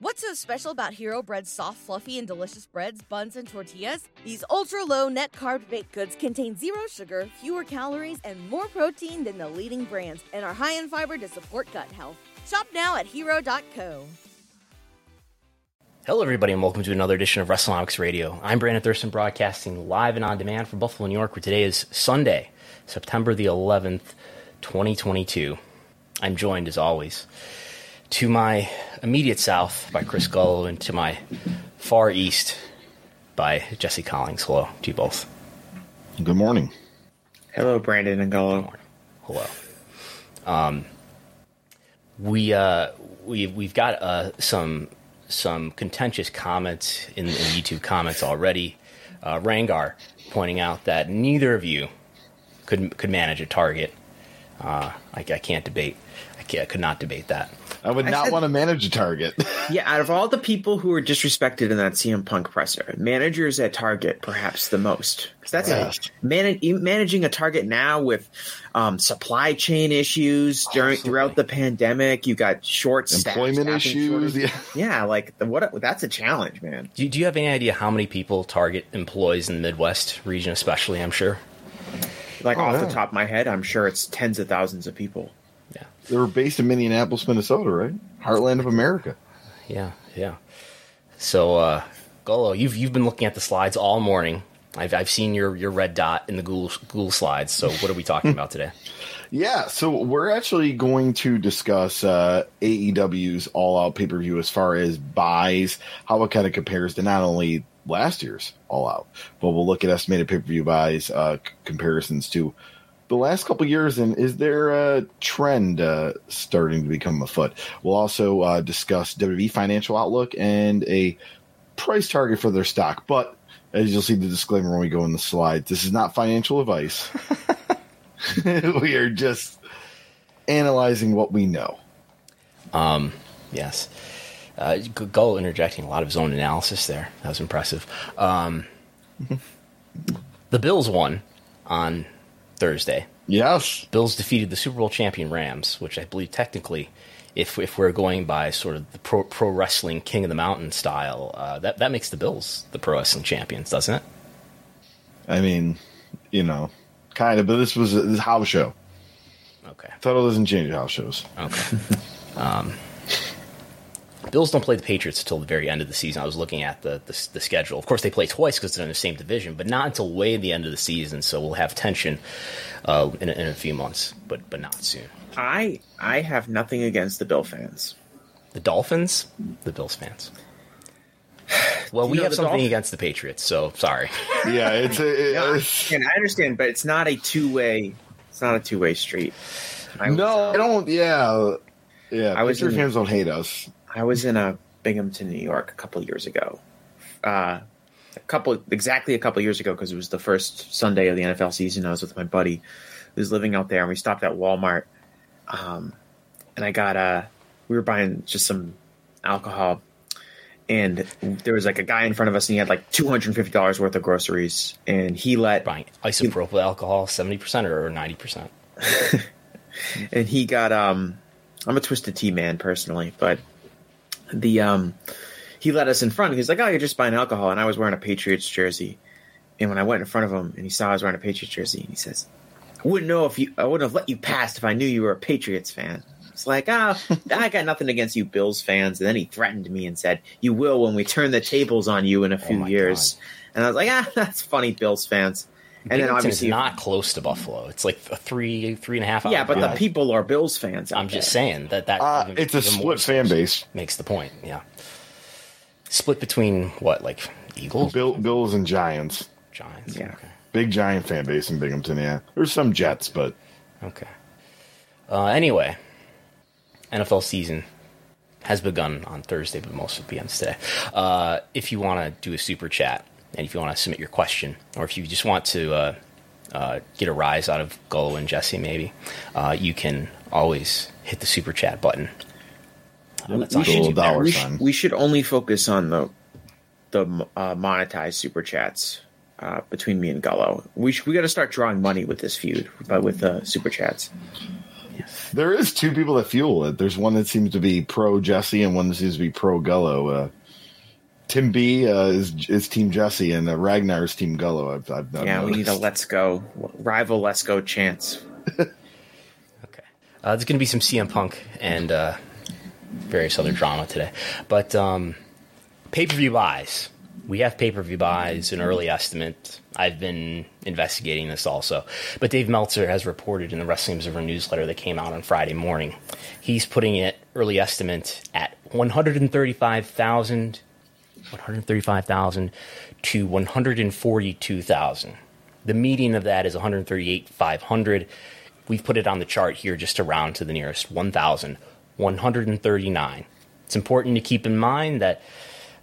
What's so special about Hero Bread's soft, fluffy, and delicious breads, buns, and tortillas? These ultra low net carb baked goods contain zero sugar, fewer calories, and more protein than the leading brands, and are high in fiber to support gut health. Shop now at hero.co. Hello, everybody, and welcome to another edition of WrestleNomics Radio. I'm Brandon Thurston, broadcasting live and on demand from Buffalo, New York, where today is Sunday, September the 11th, 2022. I'm joined, as always, to my immediate south by Chris Gullo and to my far east by Jesse Collings. Hello to you both. Good morning. Hello, Brandon and Gullo. Hello. Um, we uh, we we've got uh, some some contentious comments in, in YouTube comments already. Uh, Ragnar pointing out that neither of you could could manage a target. Uh, I, I can't debate. I, can't, I could not debate that. I would I not said- want to manage a target. Yeah, out of all the people who were disrespected in that CM Punk presser, managers at Target perhaps the most. 'Cause that's Yes. man- managing a Target now with um, supply chain issues during throughout the pandemic. You got short staff, Employment staffing issues. shortages. Yeah. Yeah, like what? That's a challenge, man. Do, do you have any idea how many people Target employs in the Midwest region, especially? I'm sure. Like off yeah. the top of my head, I'm sure it's tens of thousands of people. They were based in Minneapolis, Minnesota, right? Heartland of America. yeah, yeah. So, uh, Gullo, you've you've been looking at the slides all morning. I've I've seen your your red dot in the Google Google slides. So, what are we talking about today? Yeah, so we're actually going to discuss uh, AEW's All Out pay per view as far as buys, how it kind of compares to not only last year's All Out, but we'll look at estimated pay per view buys uh, c- comparisons to the last couple years, and is there a trend uh, starting to become afoot? We'll also uh, discuss WWE financial outlook and a price target for their stock, but as you'll see the disclaimer when we go in the slides, this is not financial advice. we are just analyzing what we know. Um, yes. Uh, G- Gullo interjecting a lot of his own analysis there. That was impressive. Um, the Bills won on Thursday. Yes. Bills defeated the Super Bowl champion Rams, which I believe technically, if if we're going by sort of the pro, pro wrestling King of the Mountain style, uh, that that makes the Bills the pro wrestling champions, doesn't it? I mean, you know, kind of, but this was a, this is house show. Okay. Title doesn't change house shows. Okay. um, Bills don't play the Patriots until the very end of the season. I was looking at the the, the schedule. Of course, they play twice because they're in the same division, but not until way the end of the season. So we'll have tension uh, in, a, in a few months, but but not soon. I I have nothing against the Bill fans. The Dolphins, the Bills fans. Well, we have something Dolph- against the Patriots, so sorry. Yeah, it's a, No, it's, and I understand, but it's not a two way. It's not a two way street. I was, no, uh, I don't. Yeah, yeah. I was Patriot in- fans don't hate us. I was in a Binghamton, New York, a couple of years ago. Uh, a couple, exactly a couple of years ago, because it was the first Sunday of the NFL season. I was with my buddy who's living out there, and we stopped at Walmart. Um, and I got uh, we were buying just some alcohol, and there was like a guy in front of us, and he had like two hundred and fifty dollars worth of groceries, and he let Buying isopropyl alcohol, seventy percent or ninety percent. and he got um I'm a twisted tea man personally, but the um he let us in front. He's like, "Oh, you're just buying alcohol," and I was wearing a Patriots jersey. And when I went in front of him, and he saw I was wearing a Patriots jersey, and he says, "I wouldn't know if you, I wouldn't have let you past if I knew you were a Patriots fan." It's like, ah, I got nothing against you Bills fans. And then he threatened me and said, "You will when we turn the tables on you in a few my years." And I was like, ah, that's funny, Bills fans. And then Binghamton obviously, is not close to Buffalo. It's like a three, three and a half. yeah, hour but the people are Bills fans. I'm just there. saying that that Uh, it's a split fan base. makes the point. Yeah, split between what, like Eagles, Bill, Bills and Giants. Giants. Yeah. Okay. Big giant fan base in Binghamton. Yeah, there's some Jets, but Okay. Uh, anyway, NFL season has begun on Thursday, but most of be on today. Uh, if you want to do a super chat, and if you want to submit your question, or if you just want to uh, uh, get a rise out of Gullo and Jesse, maybe uh, you can always hit the super chat button. Uh, that's we should- YouTube dollar we, sh- we should only focus on the the uh, monetized super chats uh, between me and Gullo. We sh- we got to start drawing money with this feud, but with uh, super chats. Yes. there is two people that fuel it. There's one that seems to be pro Jesse and one that seems to be pro Gullo. Uh, Tim B uh, is is Team Jesse and uh, Ragnar is Team Gullo. I've, I've, I've Yeah, we need a let's go rival. Let's go chance. Okay. Uh, there's going to be some CM Punk and uh, various other drama today. But um, pay per view buys. We have pay per view buys, an early estimate. I've been investigating this also. But Dave Meltzer has reported in the Wrestling Observer newsletter that came out on Friday morning. He's putting it early estimate at 135,000 135,000 to 142,000. The median of that is 138,500. We've put it on the chart here just to round to the nearest 1,139. It's important to keep in mind that,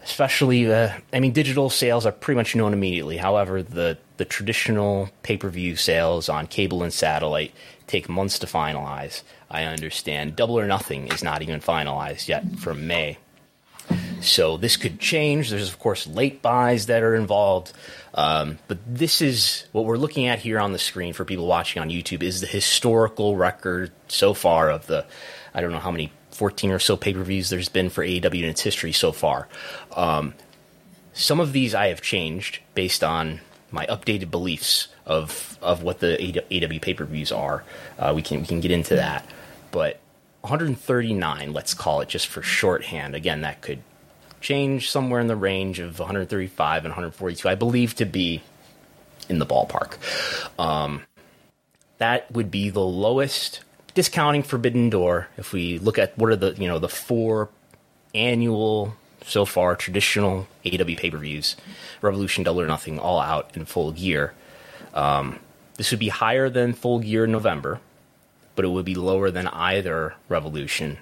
especially, uh, I mean, digital sales are pretty much known immediately. However, the, the traditional pay per view sales on cable and satellite take months to finalize. I understand. Double or Nothing is not even finalized yet from May. So this could change. There's of course late buys that are involved, um, but this is what we're looking at here on the screen for people watching on YouTube is the historical record so far of the I don't know how many 14 or so pay per views there's been for AEW in its history so far. Um, some of these I have changed based on my updated beliefs of of what the AEW pay per views are. Uh, we can we can get into that, but 139, let's call it just for shorthand. Again, that could change somewhere in the range of 135 and 142. I believe to be in the ballpark. Um, that would be the lowest discounting Forbidden Door. If we look at what are the you know the four annual so far traditional AEW pay per views, Revolution, Double or Nothing, All Out, and Full Gear. Um, this would be higher than Full Gear in November, but it would be lower than either Revolution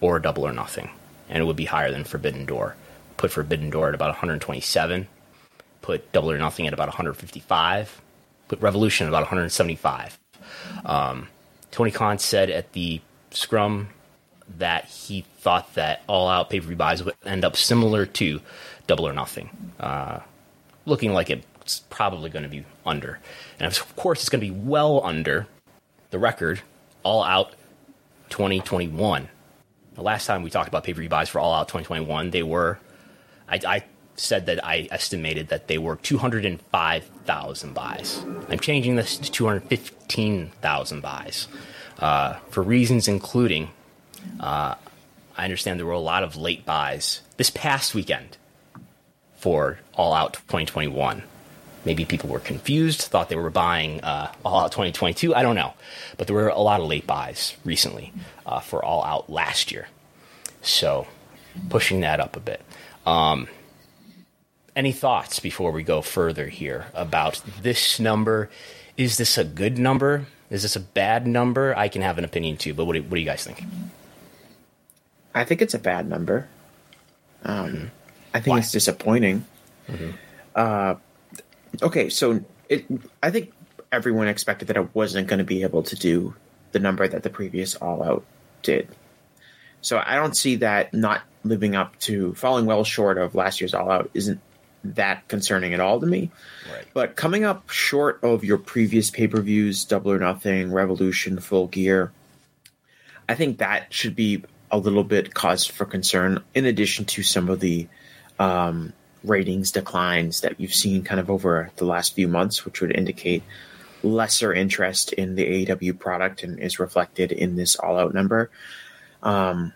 or Double or Nothing, and it would be higher than Forbidden Door. Put Forbidden Door at about 127. Put Double or Nothing at about 155. Put Revolution at about 175. Um, Tony Khan said at the scrum that he thought that all out pay per view buys would end up similar to Double or Nothing, uh, looking like it's probably going to be under. And of course, it's going to be well under the record All Out 2021. The last time we talked about pay per view buys for All Out 2021, they were, I, I said that I estimated that they were 205,000 buys. I'm changing this to 215,000 buys uh, for reasons including uh, I understand there were a lot of late buys this past weekend for All Out 2021. Maybe people were confused, thought they were buying uh, All Out 2022. I don't know. But there were a lot of late buys recently uh, for All Out last year. So pushing that up a bit. Um, any thoughts before we go further here about this number? Is this a good number? Is this a bad number? I can have an opinion too, but what do, what do you guys think? I think it's a bad number. Um, I think Why? it's disappointing. Uh, okay, so it. I think everyone expected that it wasn't going to be able to do the number that the previous All Out did. So I don't see that not living up to falling well short of last year's All Out isn't that concerning at all to me. Right. But coming up short of your previous pay per views, Double or Nothing, Revolution, Full Gear, I think that should be a little bit cause for concern, in addition to some of the um, ratings declines that you've seen kind of over the last few months, which would indicate lesser interest in the AEW product and is reflected in this all out number. Um,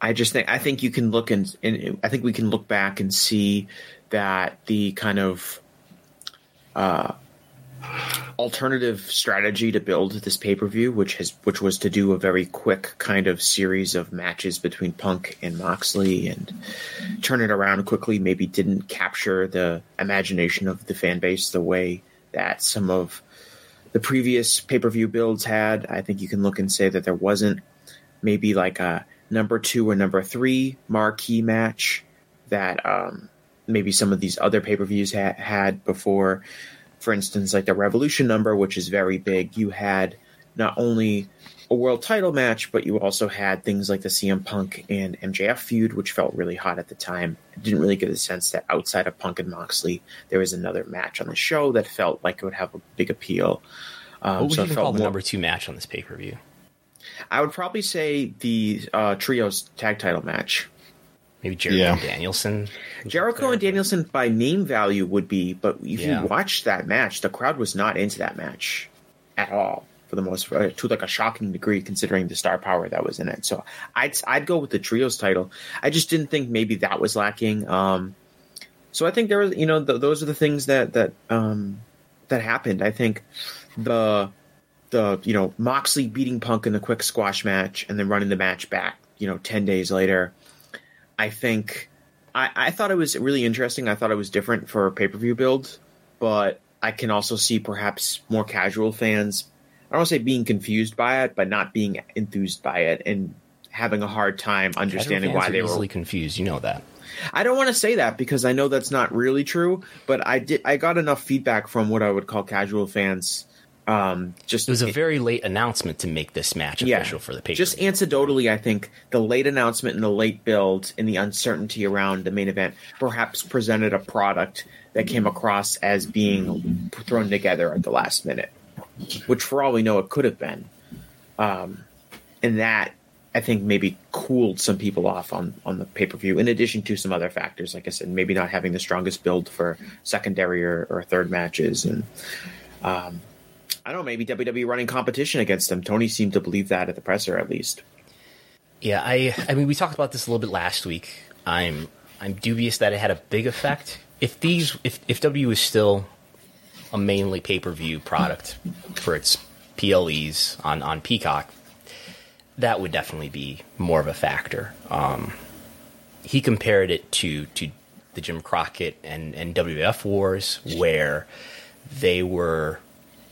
I just think I think you can look and, and I think we can look back and see that the kind of uh, alternative strategy to build this pay per view, which has which was to do a very quick kind of series of matches between Punk and Moxley and turn it around quickly. Maybe didn't capture the imagination of the fan base the way that some of the previous pay per view builds had. I think you can look and say that there wasn't maybe like a number two or number three marquee match that um, maybe some of these other pay per views ha- had before for instance, like the Revolution number, which is very big, you had not only a world title match, but you also had things like the CM Punk and MJF feud, which felt really hot at the time. I didn't really get a sense that outside of Punk and Moxley, there was another match on the show that felt like it would have a big appeal. Um, what would so you call the number two match on this pay per view? I would probably say the uh, trios tag title match. Maybe Jericho yeah. and Danielson. Jericho and Danielson by name value would be, but if yeah. you watch that match, the crowd was not into that match at all for the most part, to like a shocking degree considering the star power that was in it. So I'd I'd go with the trios title. I just didn't think maybe that was lacking. Um, so I think there was, you know, the, those are the things that that um, that happened. I think the the you know Moxley beating Punk in the quick squash match and then running the match back, you know, ten days later I think I, I thought it was really interesting. I thought it was different for a pay per view build, but I can also see perhaps more casual fans. I don't want to say being confused by it, but not being enthused by it and having a hard time understanding why they were easily confused. You know that. I don't want to say that because I know that's not really true, but I did. I got enough feedback from what I would call casual fans um, just it was a very late announcement to make this match yeah, official for the pay. Just anecdotally, I think the late announcement and the late build and the uncertainty around the main event perhaps presented a product that came across as being thrown together at the last minute, which for all we know it could have been. Um, and that I think maybe cooled some people off on on the pay per view. In addition to some other factors, like I said, maybe not having the strongest build for secondary or, or third matches and. Um, I don't know, maybe WWE running competition against them. Tony seemed to believe that at the presser, at least. Yeah, I I mean, we talked about this a little bit last week. I'm I'm dubious that it had a big effect. If these if if W is still a mainly pay per view product for its PLEs on on Peacock, that would definitely be more of a factor. Um, he compared it to to the Jim Crockett and and WF wars where they were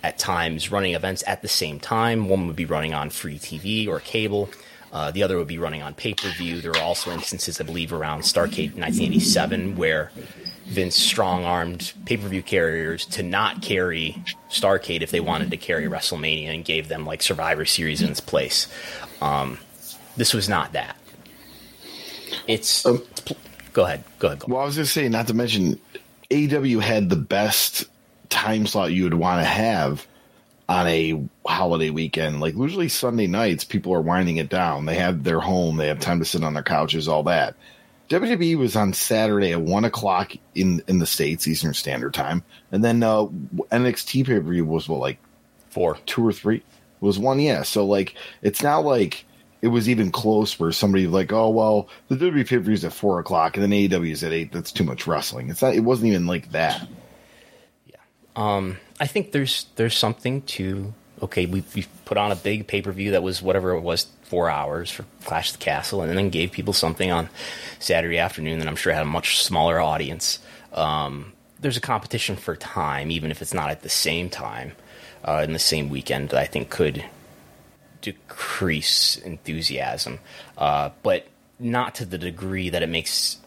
at times running events at the same time. One would be running on free TV or cable. Uh, the other would be running on pay per view. There are also instances, I believe, around Starcade 1987 where Vince strong armed pay per view carriers to not carry Starcade if they wanted to carry WrestleMania and gave them like Survivor Series in its place. Um, this was not that. It's, um, it's pl- go ahead, go ahead. Go well, I was going to say, not to mention, AEW had the best time slot you would want to have on a holiday weekend. Like usually Sunday nights, people are winding it down. They have their home, they have time to sit on their couches, all that. WWE was on Saturday at one o'clock in in the states Eastern Standard Time, and then uh, NXT pay per view was what like four, two or three was one. Yeah, so like it's not like it was even close where somebody like, oh well, the WWE pay per view is at four o'clock and then AEW is at eight. That's too much wrestling. It's not. It wasn't even like that. Um, I think there's there's something to okay. We we put on a big pay per view that was whatever it was four hours for Clash of the Castle, and then gave people something on Saturday afternoon that I'm sure had a much smaller audience. Um, there's a competition for time, even if it's not at the same time uh, in the same weekend. That I think could decrease enthusiasm, uh, but not to the degree that it makes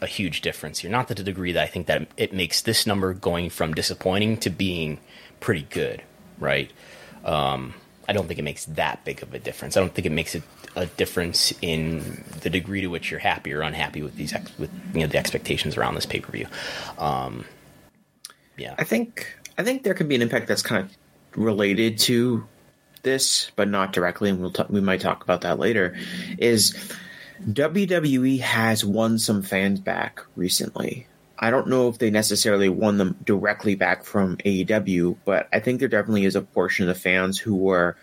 a huge difference here. Not to the degree that I think that it makes this number going from disappointing to being pretty good, right? Um, I don't think it makes that big of a difference. I don't think it makes a, a difference in the degree to which you're happy or unhappy with these ex- with you know the expectations around this pay per view. Um, yeah, I think I think there could be an impact that's kind of related to this, but not directly, and we'll t- we might talk about that later. Is WWE has won some fans back recently. I don't know if they necessarily won them directly back from AEW, but I think there definitely is a portion of the fans who were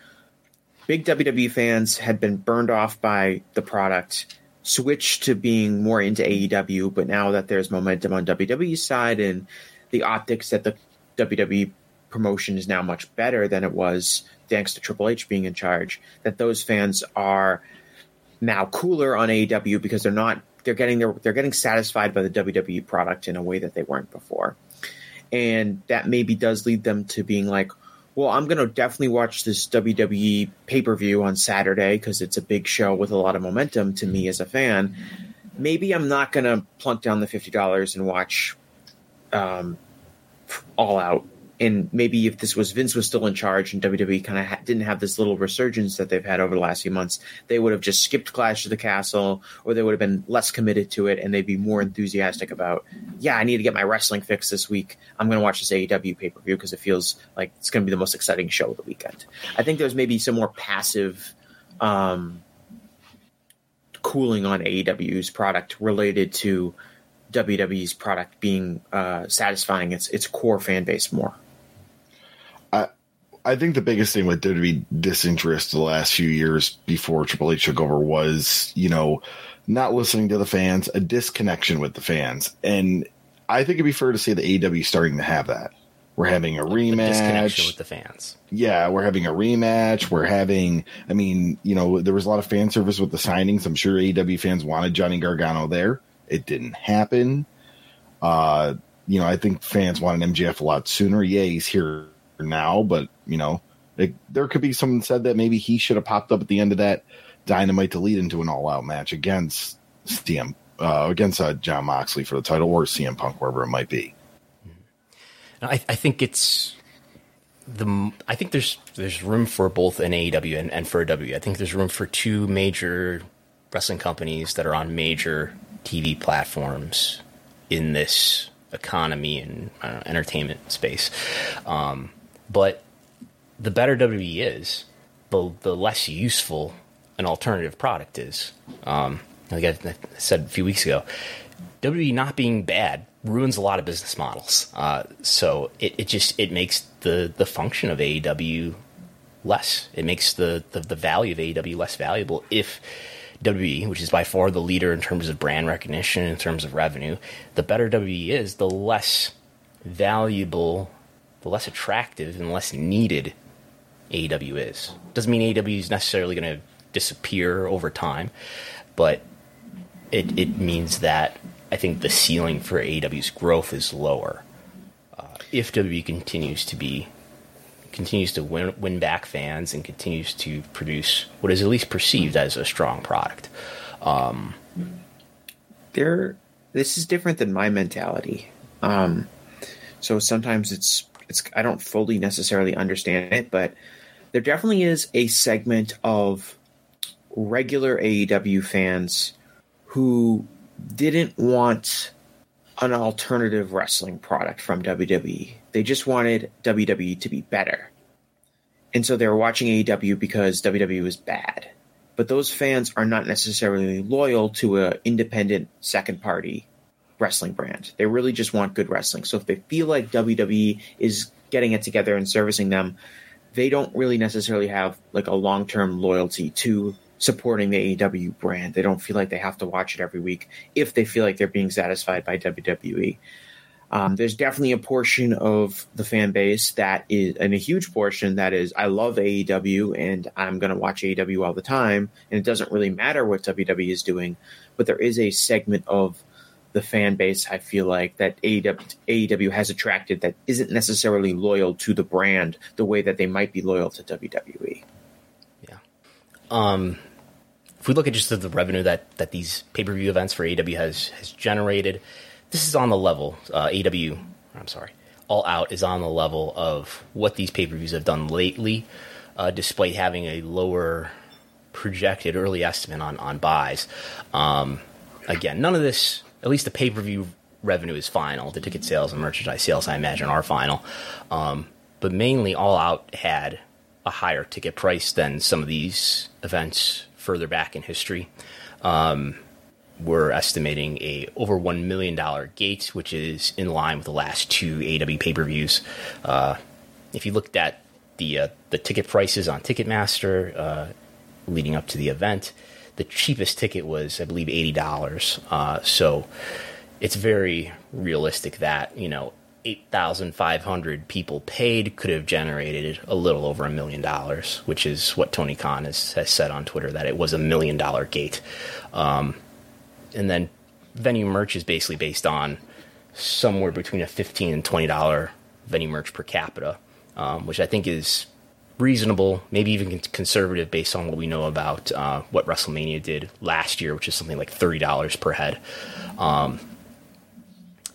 big WWE fans, had been burned off by the product, switched to being more into AEW, but now that there's momentum on WWE's side and the optics that the WWE promotion is now much better than it was thanks to Triple H being in charge. That those fans are now cooler on AEW because they're not they're getting their, they're getting satisfied by the WWE product in a way that they weren't before, and that maybe does lead them to being like, well, I'm going to definitely watch this WWE pay per view on Saturday because it's a big show with a lot of momentum to me as a fan. Maybe I'm not going to plunk down the fifty dollars and watch um, All Out and maybe if this was Vince was still in charge and WWE kind of ha- didn't have this little resurgence that they've had over the last few months, they would have just skipped Clash of the Castle, or they would have been less committed to it, and they'd be more enthusiastic about, yeah, I need to get my wrestling fix this week. I'm going to watch this AEW pay per view because it feels like it's going to be the most exciting show of the weekend. I think there's maybe some more passive. Um, cooling on AEW's product related to WWE's product being uh, satisfying its its core fan base more. I think the biggest thing with WWE disinterest the last few years before Triple H took over was, you know, not listening to the fans, a disconnection with the fans. And I think it'd be fair to say that AEW starting to have that. We're having a rematch. disconnection with the fans. Yeah, we're having a rematch. We're having, I mean, you know, there was a lot of fan service with the signings. I'm sure AEW fans wanted Johnny Gargano there. It didn't happen. Uh, you know, I think fans wanted MJF a lot sooner. Yeah, he's here now, but you know, it, there could be someone said that maybe he should have popped up at the end of that dynamite to lead into an all-out match against CM uh, against uh, Jon Moxley for the title or CM Punk, wherever it might be. I, I think it's the. I think there's there's room for both an AEW and, and for a W. I think there's room for two major wrestling companies that are on major TV platforms in this economy and know, entertainment space. Um, but the better WWE is, the the less useful an alternative product is. Um, like I, said a few weeks ago, WWE not being bad ruins a lot of business models. Uh, so it, it just it makes the the function of AEW less. It makes the, the, the value of AEW less valuable if WWE, which is by far the leader in terms of brand recognition, in terms of revenue, the better WWE is, the less valuable the less attractive and less needed AEW is. Doesn't mean AEW is necessarily going to disappear over time, but it, it means that I think the ceiling for AEW's growth is lower. Uh, if WWE continues to be continues to win, win back fans and continues to produce what is at least perceived as a strong product. Um, there, this is different than my mentality. Um, so sometimes it's it's I don't fully necessarily understand it, but there definitely is a segment of regular AEW fans who didn't want an alternative wrestling product from WWE. They just wanted WWE to be better. And so they were watching AEW because WWE was bad. But those fans are not necessarily loyal to an independent second party wrestling brand. They really just want good wrestling. So if they feel like WWE is getting it together and servicing them, they don't really necessarily have like a long term loyalty to supporting the AEW brand. They don't feel like they have to watch it every week if they feel like they're being satisfied by WWE. Um, there's definitely a portion of the fan base that is, and a huge portion that is, I love AEW and I'm going to watch AEW all the time, and it doesn't really matter what WWE is doing. But there is a segment of the fan base I feel like that AEW, AEW has attracted that isn't necessarily loyal to the brand the way that they might be loyal to WWE. Yeah. Um, if we look at just the, the revenue that, that these pay per view events for AEW has has generated, this is on the level. Uh, AEW, I'm sorry, All Out is on the level of what these pay per views have done lately, uh, despite having a lower projected early estimate on on buys. Um, again, none of this at least the pay per view revenue is final. The ticket sales and merchandise sales, I imagine, are final. Um, but mainly, All Out had a higher ticket price than some of these events further back in history. Um, we're estimating a over one million dollar gate, which is in line with the last two AEW pay per views. Uh, if you looked at the uh, the ticket prices on Ticketmaster uh, leading up to the event, the cheapest ticket was, I believe, eighty dollars. Uh, so it's very realistic that you know 8,500 people paid could have generated a little over a million dollars, which is what Tony Khan has, has said on Twitter that it was a million dollar gate. Um, and then venue merch is basically based on somewhere between a 15 and $20 venue merch per capita, um, which I think is reasonable, maybe even conservative based on what we know about uh, what WrestleMania did last year, which is something like $30 per head. Um,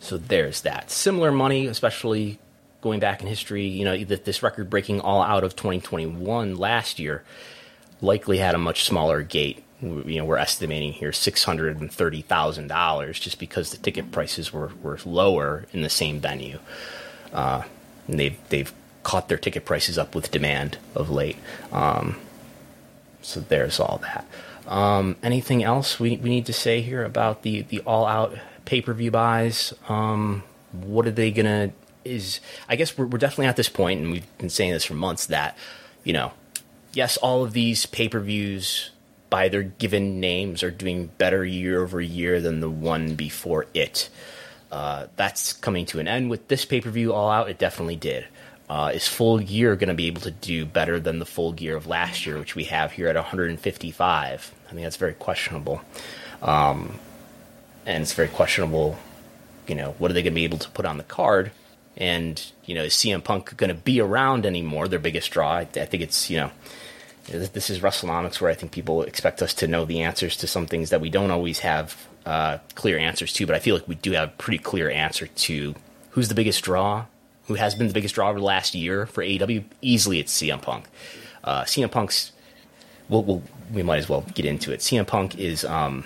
so there's that. Similar money, especially going back in history, you know, this record breaking all out of 2021 last year likely had a much smaller gate. You know, we're estimating here $630,000 just because the ticket prices were, were lower in the same venue. Uh, and they've, they've caught their ticket prices up with demand of late. Um, so there's all that. Um, anything else we, we need to say here about the, the all out pay per view buys. Um, what are they gonna? Is I guess we're, we're definitely at this point, and we've been saying this for months that you know, yes, all of these pay per views by their given names are doing better year over year than the one before it. Uh, that's coming to an end with this pay per view all out. It definitely did. Uh, is full gear going to be able to do better than the full gear of last year, which we have here at 155? I think that's very questionable. Um, and it's very questionable. You know, what are they going to be able to put on the card? And you know, is CM Punk going to be around anymore? Their biggest draw. I, I think it's you know, this is WrestleNomics where I think people expect us to know the answers to some things that we don't always have uh, clear answers to. But I feel like we do have a pretty clear answer to who's the biggest draw, who has been the biggest draw over the last year for AEW. Easily, it's CM Punk. Uh, CM Punk's. We'll, we'll, we might as well get into it. CM Punk is um,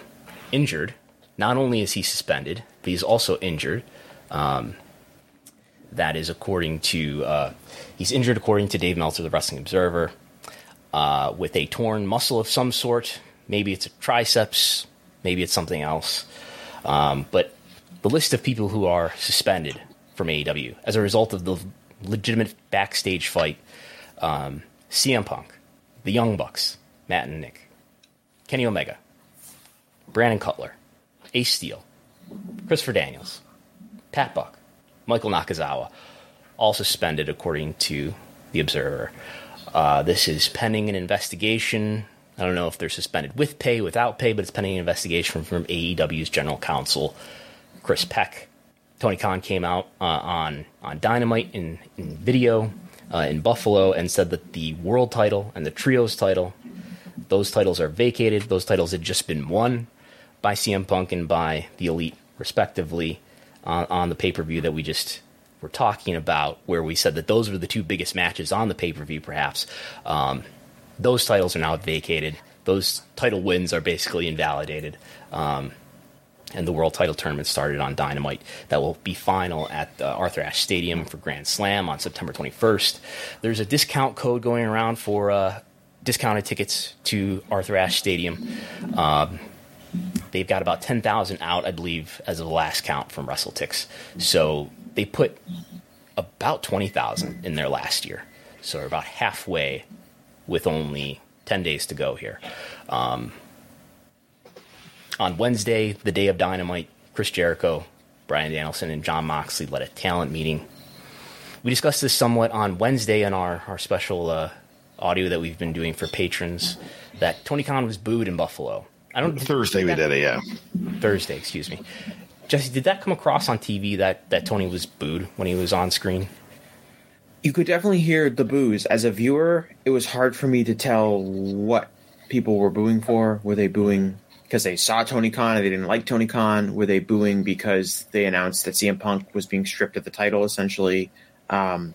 injured not only is he suspended, but he's also injured. Um, that is according to uh, he's injured according to Dave Meltzer, the Wrestling Observer, uh, with a torn muscle of some sort. Maybe it's a triceps, maybe it's something else. Um, but the list of people who are suspended from AEW as a result of the legitimate backstage fight: um, CM Punk, the Young Bucks, Matt and Nick, Kenny Omega, Brandon Cutler, Ace Steel, Christopher Daniels, Pat Buck, Michael Nakazawa, all suspended according to the Observer. Uh, this is pending an investigation. I don't know if they're suspended with pay, without pay, but it's pending an investigation from AEW's general counsel, Chris Peck. Tony Khan came out uh, on on Dynamite in, in video uh, in Buffalo and said that the world title and the trios title, those titles are vacated. Those titles had just been won by CM Punk and by the Elite, respectively, on, on the pay per view that we just were talking about, where we said that those were the two biggest matches on the pay per view, perhaps. Um, those titles are now vacated. Those title wins are basically invalidated. Um, and the world title tournament started on Dynamite. That will be final at Arthur Ashe Stadium for Grand Slam on September 21st. There's a discount code going around for uh, discounted tickets to Arthur Ashe Stadium. Um, They've got about 10,000 out, I believe, as of the last count from WrestleTix. So they put about 20,000 in there last year. So we're about halfway with only 10 days to go here. Um, on Wednesday, the day of Dynamite, Chris Jericho, Bryan Danielson, and Jon Moxley led a talent meeting. We discussed this somewhat on Wednesday in our, our special uh, audio that we've been doing for patrons that Tony Khan was booed in Buffalo. I don't Thursday we did it, yeah. Thursday, excuse me. Jesse, did that come across on TV that that Tony was booed when he was on screen? You could definitely hear the boos. As a viewer, it was hard for me to tell what people were booing for. Were they booing because they saw Tony Khan and they didn't like Tony Khan? Were they booing because they announced that CM Punk was being stripped of the title, essentially? Um,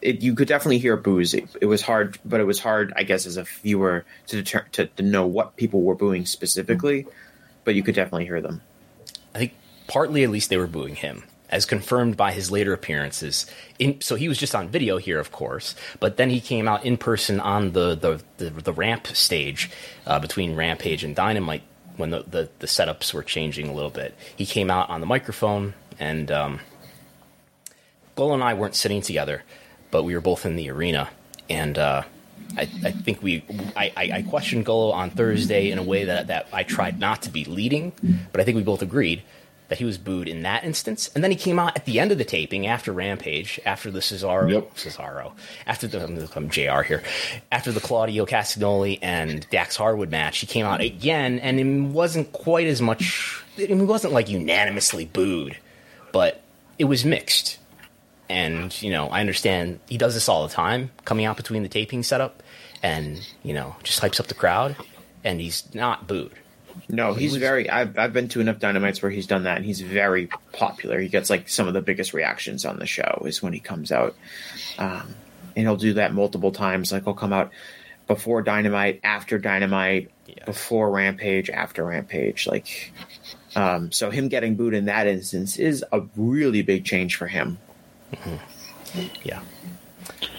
it, you could definitely hear boos. It, it, was hard, but it was hard, I guess, as a viewer to deter, to, to know what people were booing specifically. But you could definitely hear them. I think partly, at least, they were booing him, as confirmed by his later appearances. In, so he was just on video here, of course, but then he came out in person on the the, the, the ramp stage uh, between Rampage and Dynamite when the, the, the setups were changing a little bit. He came out on the microphone, and um, Gullo and I weren't sitting together but we were both in the arena, and uh, I, I, think we I, I, questioned Gullo on Thursday in a way that that I tried not to be leading, but I think we both agreed that he was booed in that instance, and then he came out at the end of the taping after Rampage, after the Cesaro, Yep. Cesaro, after the I'm, I'm Jr. here, after the Claudio Castagnoli and Dax Harwood match, he came out again, and it wasn't quite as much. It wasn't like unanimously booed, but it was mixed. And you know, I understand he does this all the time, coming out between the taping setup, and you know, just hypes up the crowd, and he's not booed. No, he's was- very. I've I've been to enough dynamites where he's done that, and he's very popular. He gets like some of the biggest reactions on the show is when he comes out, um, and he'll do that multiple times. Like he'll come out before Dynamite, after Dynamite, Yes. before Rampage, after Rampage. Like, um, so him getting booed in that instance is a really big change for him. Yeah.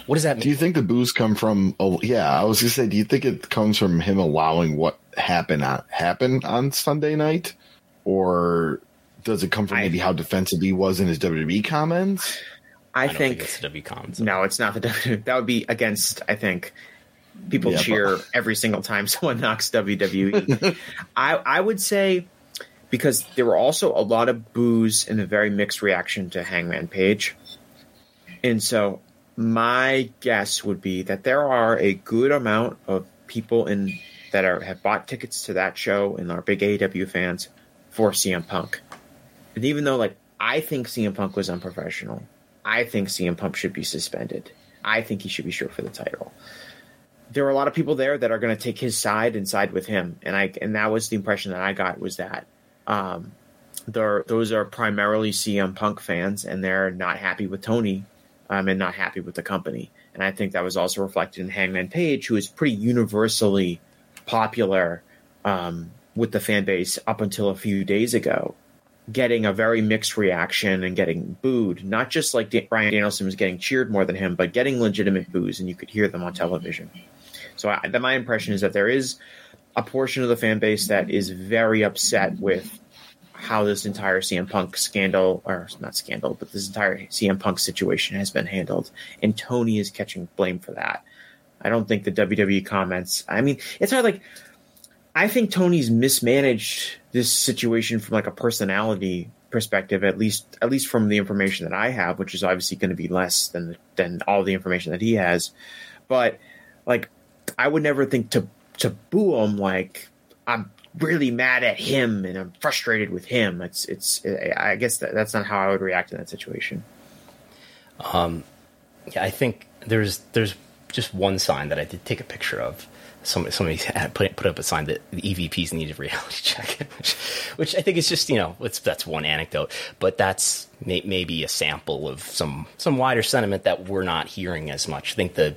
What does that Do you think the boos come from? Oh, yeah, I was gonna say. Do you think it comes from him allowing what happened on happen on Sunday night, or does it come from I- maybe how defensive he was in his WWE comments? I, I don't think, think it's the WCOMs. no, it's not the W. That would be against. I think people Yeah, cheer but- every single time someone knocks WWE. I I would say because there were also a lot of boos and a very mixed reaction to Hangman Page, and so my guess would be that there are a good amount of people in that are have bought tickets to that show and are big AEW fans for CM Punk. And even though like I think CM Punk was unprofessional, I think CM Punk should be suspended. I think he should be short for the title. There are a lot of people there that are going to take his side and side with him, and I and that was the impression that I got was that um, there those are primarily CM Punk fans, and they're not happy with Tony, um, and not happy with the company. And I think that was also reflected in Hangman Page, who is pretty universally popular um, with the fan base up until a few days ago getting a very mixed reaction and getting booed. Not just like Da- Bryan Danielson was getting cheered more than him, but getting legitimate boos, and you could hear them on television. So I, that my impression is that there is a portion of the fan base that is very upset with how this entire CM Punk scandal, or not scandal, but this entire CM Punk situation has been handled, and Tony is catching blame for that. I don't think the WWE comments. I mean, it's hard. Like, I think Tony's mismanaged this situation from like a personality perspective, at least at least from the information that I have, which is obviously going to be less than than all the information that he has. But like, I would never think to to boo him. Like, I'm really mad at him and I'm frustrated with him. It's it's. I guess that, that's not how I would react in that situation. Um, yeah, I think there's there's just one sign that I did take a picture of. Somebody, somebody put put up a sign that the EVPs needed reality check, which, which I think is just you know that's one anecdote, but that's may, maybe a sample of some some wider sentiment that we're not hearing as much. I think the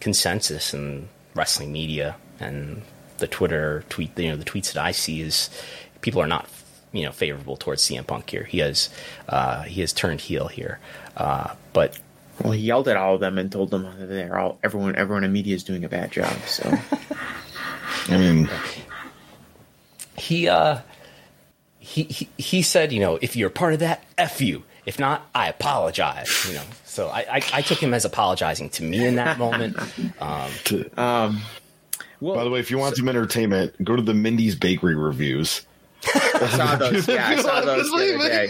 consensus in wrestling media and the Twitter tweet, you know, the tweets that I see is people are not you know favorable towards CM Punk here. He has uh, he has turned heel here, uh, but Well, he yelled at all of them and told them that they're all everyone everyone in media is doing a bad job. So I mean, he uh he, he he said you know if you're part of that f you if not i apologize you know so i i, I took him as apologizing to me in that moment um um, well, by the way, if you want some entertainment, go to the Mindy's Bakery reviews. I saw those. Yeah, I saw those the other day.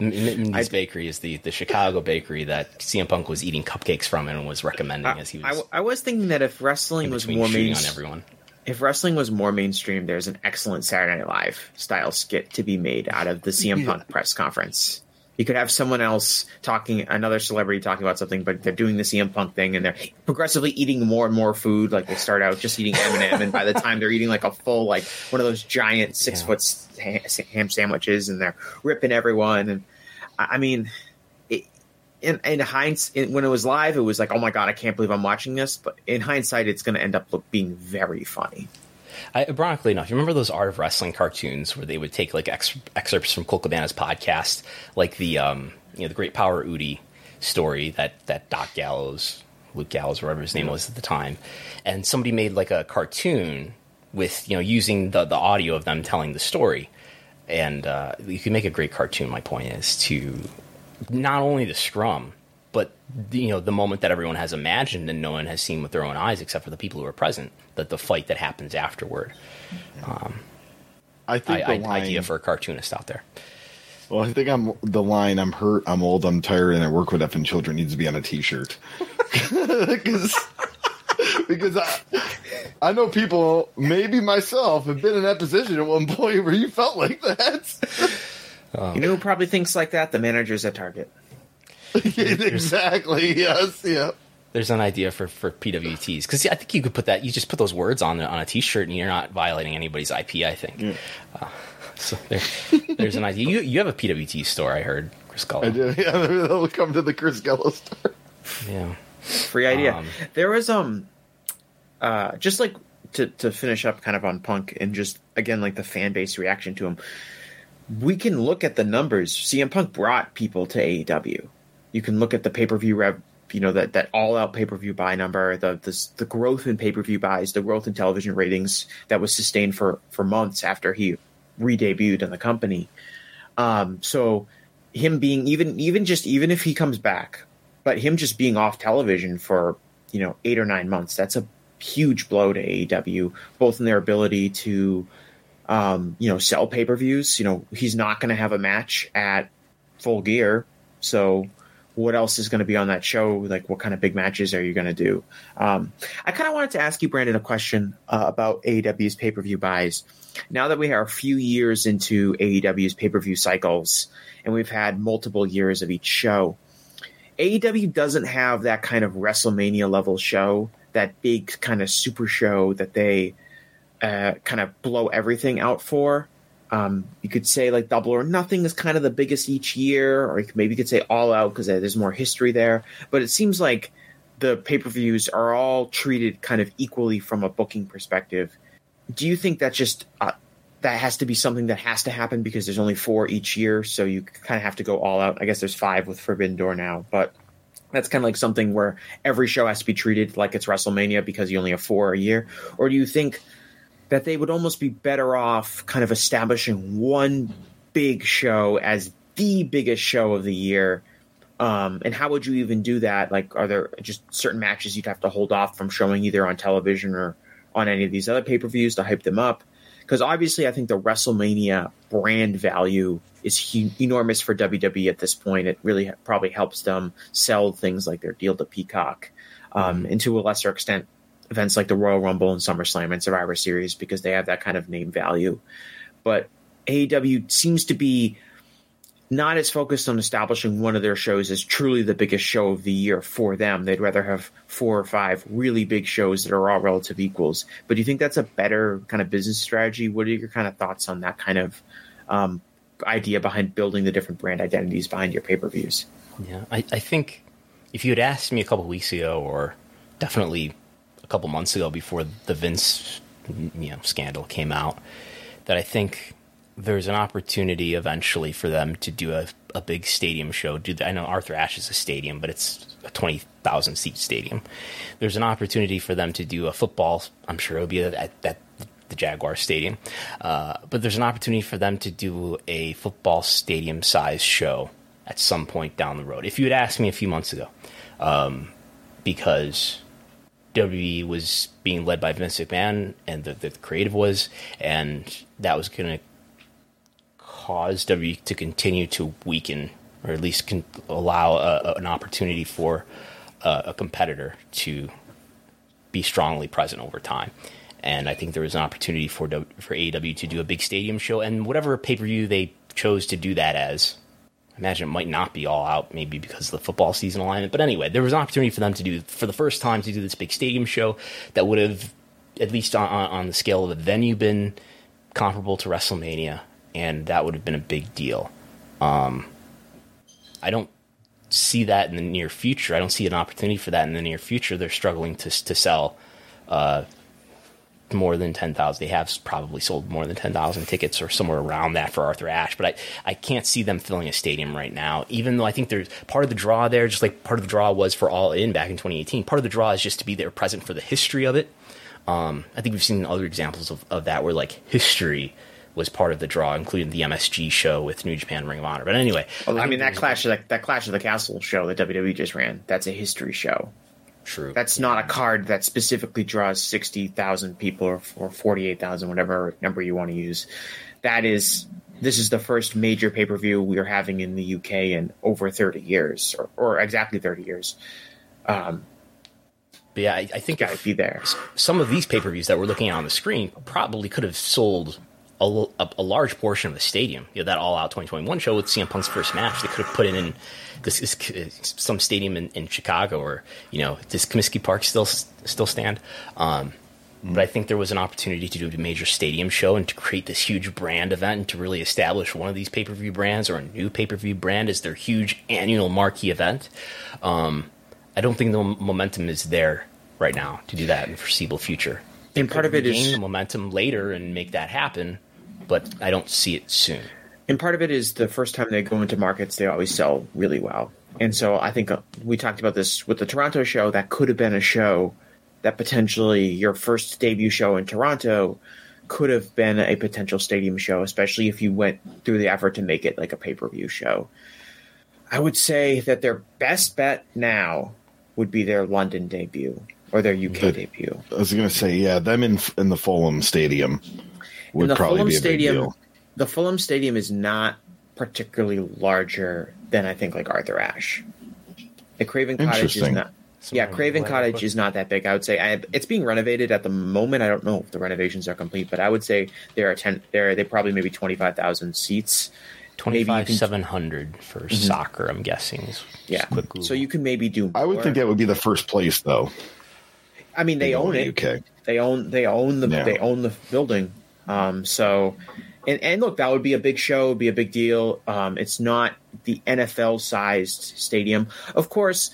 M- M- Mindy's bakery is the the chicago bakery that cm punk was eating cupcakes from and was recommending as he I, was I was thinking that if wrestling was more shooting main, on everyone if wrestling was more mainstream, there's an excellent Saturday Night Live style skit to be made out of the CM Punk press conference. You could have someone else talking, another celebrity talking about something, but they're doing the CM Punk thing, and they're progressively eating more and more food. Like they start out just eating M and m and by the time they're eating like a full, like one of those giant six Yeah. foot ham sandwiches, and they're ripping everyone. And I mean, it, in, in hindsight, when it was live, it was like, oh my god, I can't believe I'm watching this. But in hindsight, it's going to end up look, being very funny. I, ironically enough, you remember those Art of Wrestling cartoons where they would take like ex- excerpts from Colt Cabana's podcast, like the um, you know the Great Power Udi story that that Doc Gallows, Luke Gallows, whatever his name was at the time, and somebody made like a cartoon with you know using the the audio of them telling the story, and uh, you can make a great cartoon. My point is to not only the scrum. But you know the moment that everyone has imagined and no one has seen with their own eyes, except for the people who are present, that the fight that happens afterward. Um, I think I, the I, line, idea for a cartoonist out there. Well, I think I'm the line. I'm hurt. I'm old. I'm tired, and I work with effing children needs to be on a T-shirt. because because I I know people, maybe myself, have been in that position at one point where you felt like that. You know who probably thinks like that? The managers at Target. exactly. Yes. Yeah. There's an idea for, for PWTs because I think you could put that. You just put those words on on a T-shirt, and you're not violating anybody's IP. I think. Uh, so there, there's an idea. You you have a PWT store, I heard, Chris Gullo. I do. Yeah. They'll come to the Chris Gullo store. Yeah. Free idea. Um, there was um, uh, just like to to finish up kind of on Punk and just again like the fan base reaction to him. We can look at the numbers. CM Punk brought people to AEW. You can look at the pay per view rev. You know that that all out pay per view buy number, the the the growth in pay per view buys, the growth in television ratings that was sustained for for months after he re-debuted in the company. Um, so him being even even just even if he comes back, but him just being off television for you know eight or nine months, that's a huge blow to AEW, both in their ability to um, you know sell pay per views. You know he's not going to have a match at Full Gear, so what else is going to be on that show? Like, what kind of big matches are you going to do? Um, I kind of wanted to ask you, Brandon, a question uh, about AEW's pay per view buys. Now that we are a few years into AEW's pay per view cycles, and we've had multiple years of each show, AEW doesn't have that kind of WrestleMania level show, that big kind of super show that they uh, kind of blow everything out for. Um, you could say like Double or Nothing is kind of the biggest each year, or maybe you could say All Out because there's more history there. But it seems like the pay per views are all treated kind of equally from a booking perspective. Do you think that just uh, that has to be something that has to happen because there's only four each year, so you kind of have to go all out? I guess there's five with Forbidden Door now, but that's kind of like something where every show has to be treated like it's WrestleMania because you only have four a year, or do you think? That they would almost be better off kind of establishing one big show as the biggest show of the year. Um, and how would you even do that? Like, are there just certain matches you'd have to hold off from showing either on television or on any of these other pay per views to hype them up? Because obviously, I think the WrestleMania brand value is hu- enormous for WWE at this point. It really probably helps them sell things like their deal to Peacock, um, and to a lesser extent, events like the Royal Rumble and SummerSlam and Survivor Series because they have that kind of name value. But AEW seems to be not as focused on establishing one of their shows as truly the biggest show of the year for them. They'd rather have four or five really big shows that are all relative equals. But do you think that's a better kind of business strategy? What are your kind of thoughts on that kind of um, idea behind building the different brand identities behind your pay per views? Yeah, I, I think if you had asked me a couple weeks ago, or definitely couple months ago before the Vince you know scandal came out that I think there's an opportunity eventually for them to do a, a big stadium show. Do the, I know Arthur Ashe is a stadium, but it's a twenty thousand seat stadium. There's an opportunity for them to do a football. I'm sure it'll be at, at the Jaguar Stadium, uh, but there's an opportunity for them to do a football stadium size show at some point down the road. If you had asked me a few months ago, um, because WWE was being led by Vince McMahon, and the, the creative was, and that was going to cause WWE to continue to weaken, or at least can allow a, an opportunity for a, a competitor to be strongly present over time. And I think there was an opportunity for for AEW to do a big stadium show, and whatever pay per view they chose to do that as, imagine it might not be all out, maybe because of the football season alignment. But anyway, there was an opportunity for them to do, for the first time, to do this big stadium show that would have, at least on, on the scale of the venue, been comparable to WrestleMania, and that would have been a big deal. Um, I don't see that in the near future. I don't see an opportunity for that in the near future. They're struggling to to sell uh, more than 10,000. They have probably sold more than 10,000 tickets or somewhere around that for Arthur Ashe, but I, I can't see them filling a stadium right now, even though I think there's part of the draw there, just like part of the draw was for All In back in 2018. Part of the draw is just to be there present for the history of it. Um, I think we've seen other examples of, of that where like history was part of the draw, including the MSG show with New Japan Ring of Honor. But anyway, well, I, I mean that Clash of that Clash of the Castle show that WWE just ran. That's a history show. True. That's not a card that specifically draws sixty thousand people or, or forty eight thousand, whatever number you want to use. that is this is the first major pay per view we are having in the UK in over 30 years, or, or exactly 30 years. Um, but yeah, I, I think to be there. Some of these pay per views that we're looking at on the screen probably could have sold a, a, a, large portion of the stadium. You know, that All Out 2021 show with CM Punk's first match, they could have put it in this is some stadium in, in Chicago, or you know, does Comiskey Park still still stand? Um, mm. But I think there was an opportunity to do a major stadium show and to create this huge brand event and to really establish one of these pay per view brands or a new pay per view brand as their huge annual marquee event. Um, I don't think the momentum is there right now to do that in the foreseeable future. And part of it is the momentum later and make that happen, but I don't see it soon. And part of it is the first time they go into markets, they always sell really well. And so I think uh, we talked about this with the Toronto show. That could have been a show that potentially your first debut show in Toronto could have been a potential stadium show, especially if you went through the effort to make it like a pay per view show. I would say that their best bet now would be their London debut or their UK the, debut. I was going to say, yeah, them in in the Fulham Stadium would probably Fulham be a Stadium, big deal. The Fulham Stadium is not particularly larger than I think like Arthur Ashe. The Craven Cottage is not. yeah, Craven Cottage is not that big. I would say I, it's being renovated at the moment. I don't know if the renovations are complete, but I would say there are ten. There, they probably maybe twenty five thousand seats. Twenty five seven hundred for mm-hmm. soccer. I'm guessing. yeah. So you can maybe do. More. I would think that would be the first place, though. I mean, they own it. UK. They own they own the yeah. they own the building. Um, so, and and look, that would be a big show, be a big deal. Um, it's not the NFL sized stadium, of course.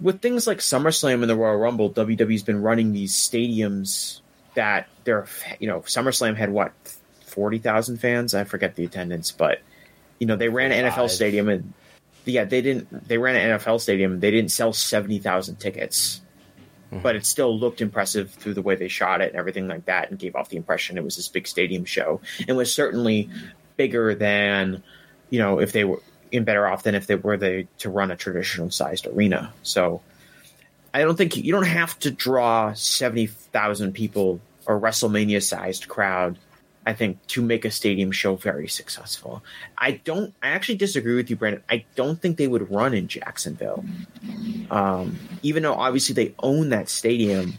With things like SummerSlam and the Royal Rumble, WWE's been running these stadiums that they're you know SummerSlam had what forty thousand fans. I forget the attendance, but you know they ran an NFL stadium and yeah they didn't they ran an NFL stadium. They didn't sell seventy thousand tickets mm-hmm. but it still looked impressive through the way they shot it and everything like that, and gave off the impression it was this big stadium show, and was certainly bigger than you know if they were in better off than if they were they to run a traditional sized arena. So I don't think you don't have to draw seventy thousand people or WrestleMania sized crowd I think, to make a stadium show very successful. I don't. I actually disagree with you, Brandon. I don't think they would run in Jacksonville, um, even though obviously they own that stadium.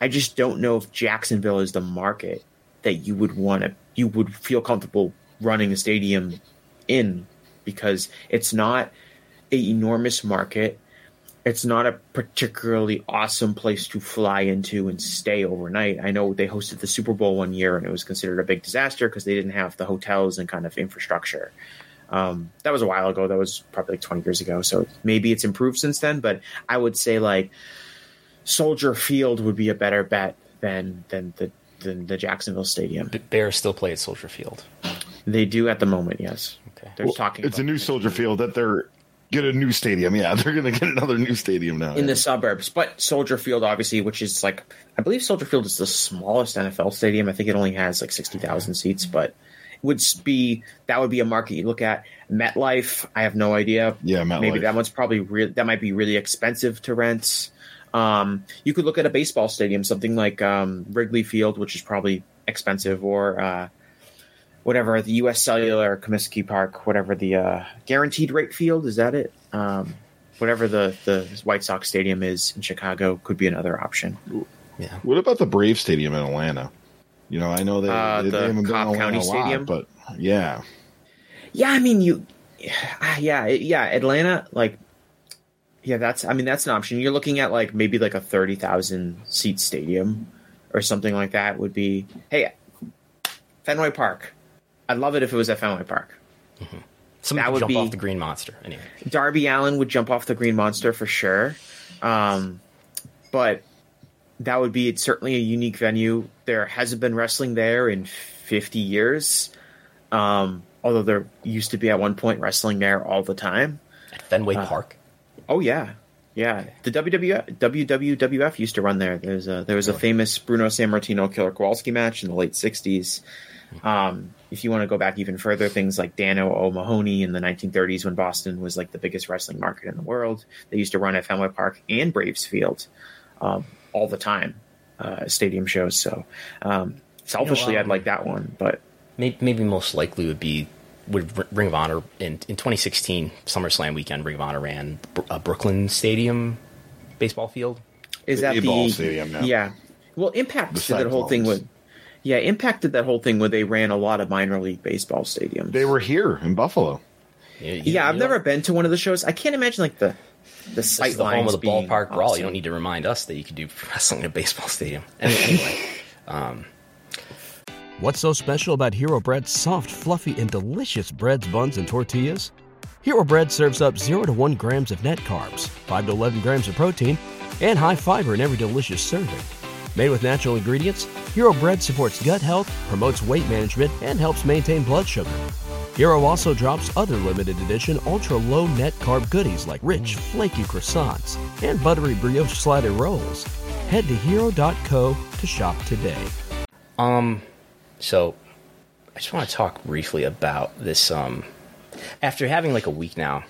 I just don't know if Jacksonville is the market that you would want to. You would feel comfortable running a stadium in because it's not an enormous market it's not a particularly awesome place to fly into and stay overnight. I know they hosted the Super Bowl one year and it was considered a big disaster because they didn't have the hotels and kind of infrastructure. Um, that was a while ago. That was probably like 20 years ago. So maybe it's improved since then, but I would say like Soldier Field would be a better bet than than the than the Jacksonville Stadium. Bears still play at Soldier Field. They do at the moment, yes. Okay. They're well, talking. It's a new Soldier Field that they're get a new stadium. Yeah, they're going to get another new stadium now in yeah. the suburbs. But Soldier Field, obviously, which is like I believe Soldier Field is the smallest NFL stadium. I think it only has like sixty thousand seats, but it would be that would be a market you look at. MetLife, I have no idea. Yeah, MetLife. maybe that one's probably re- that might be really expensive to rent. Um, you could look at a baseball stadium, something like um, Wrigley Field, which is probably expensive, or uh, whatever the U.S. Cellular Comiskey Park, whatever the uh, guaranteed rate field is that it? Um, whatever the the White Sox stadium is in Chicago could be another option. Yeah. What about the Brave Stadium in Atlanta? You know, I know they, uh, they, the they haven't Cobb been County Stadium, lot, but yeah, yeah. I mean, you, yeah, yeah. Atlanta, like, yeah, that's. I mean, that's an option. You're looking at like maybe like a thirty thousand seat stadium or something like that. Would be hey, Fenway Park I'd love it if it was at Fenway Park. Mm-hmm. Somebody that would jump be, off the Green Monster. Anyway, Darby Allin would jump off the Green Monster for sure. Um, but that would be certainly a unique venue. There hasn't been wrestling there in 50 years. Um, although there used to be at one point wrestling there all the time. At Fenway uh, Park? Oh, yeah. Yeah. The WWF, WWF used to run there. There's a, there was a famous Bruno Sammartino Killer Kowalski match in the late 60s. Um, if you want to go back even further, things like Danno O'Mahony in the 1930s when Boston was like the biggest wrestling market in the world, they used to run at Fenway Park and Braves Field um, all the time, uh, stadium shows. So um, selfishly, you know, um, I'd like that one, but maybe, maybe most likely would be would Ring of Honor in in 2016 SummerSlam weekend. Ring of Honor ran a Brooklyn Stadium baseball field. Is that the stadium, yeah. yeah? Well, Impact The did that whole thing Cyclones. with yeah, Impact did that whole thing where they ran a lot of minor league baseball stadiums. They were here in Buffalo. You- you- yeah, I've you don't- never been to one of the shows. I can't imagine like the the This sight is the home of the being ballpark brawl. You don't need to remind us that you could do wrestling in a baseball stadium. Anyway, anyway, um, What's so special about Hero Bread's soft, fluffy, and delicious breads, buns, and tortillas? Hero Bread serves up 0 to 1 grams of net carbs, 5 to 11 grams of protein, and high fiber in every delicious serving. Made with natural ingredients, Hero Bread supports gut health, promotes weight management, and helps maintain blood sugar. Hero also drops other limited edition ultra low net carb goodies like rich, flaky croissants and buttery brioche slider rolls. Head to hero.co to shop today. um, so I just want to talk briefly about this. Um, after having like a week now,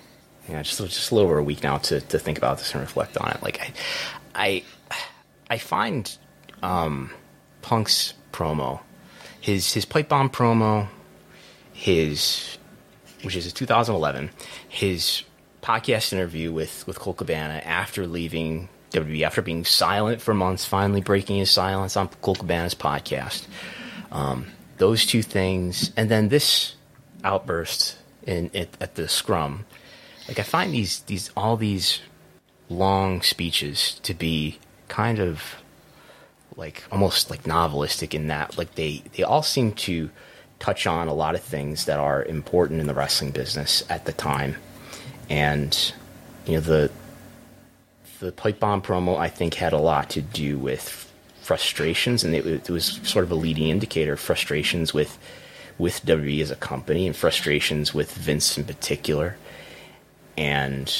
you know, just just a little over a week now to to think about this and reflect on it. Like I, I, I find um, Punk's promo, his his pipe bomb promo, his which is his 2011, his podcast interview with with Colt Cabana after leaving WWE, after being silent for months, finally breaking his silence on Colt Cabana's podcast. Um, those two things, and then this outburst in at, at the scrum. Like I find these these all these long speeches to be kind of like almost like novelistic in that like they they all seem to touch on a lot of things that are important in the wrestling business at the time. And you know the the pipe bomb promo I think had a lot to do with frustrations and it, it was sort of a leading indicator of frustrations with with WWE as a company and frustrations with Vince in particular. And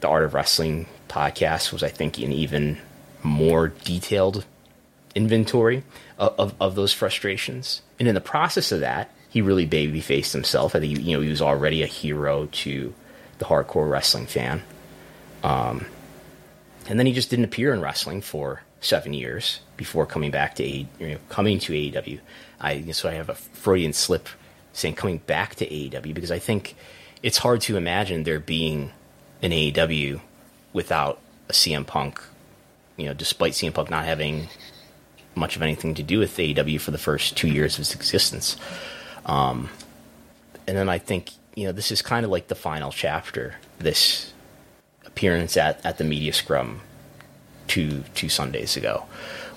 the Art of Wrestling podcast was, I think, an even more detailed inventory of, of, of those frustrations. And in the process of that, he really baby faced himself. I think you know he was already a hero to the hardcore wrestling fan. Um, and then he just didn't appear in wrestling for seven years before coming back to A, you know, coming to AEW. I so I have a Freudian slip saying coming back to AEW because I think it's hard to imagine there being an AEW without a CM Punk. You know, despite CM Punk not having much of anything to do with AEW for the first two years of its existence. Um, and then I think you know this is kind of like the final chapter. This appearance at, at the media scrum two two Sundays ago,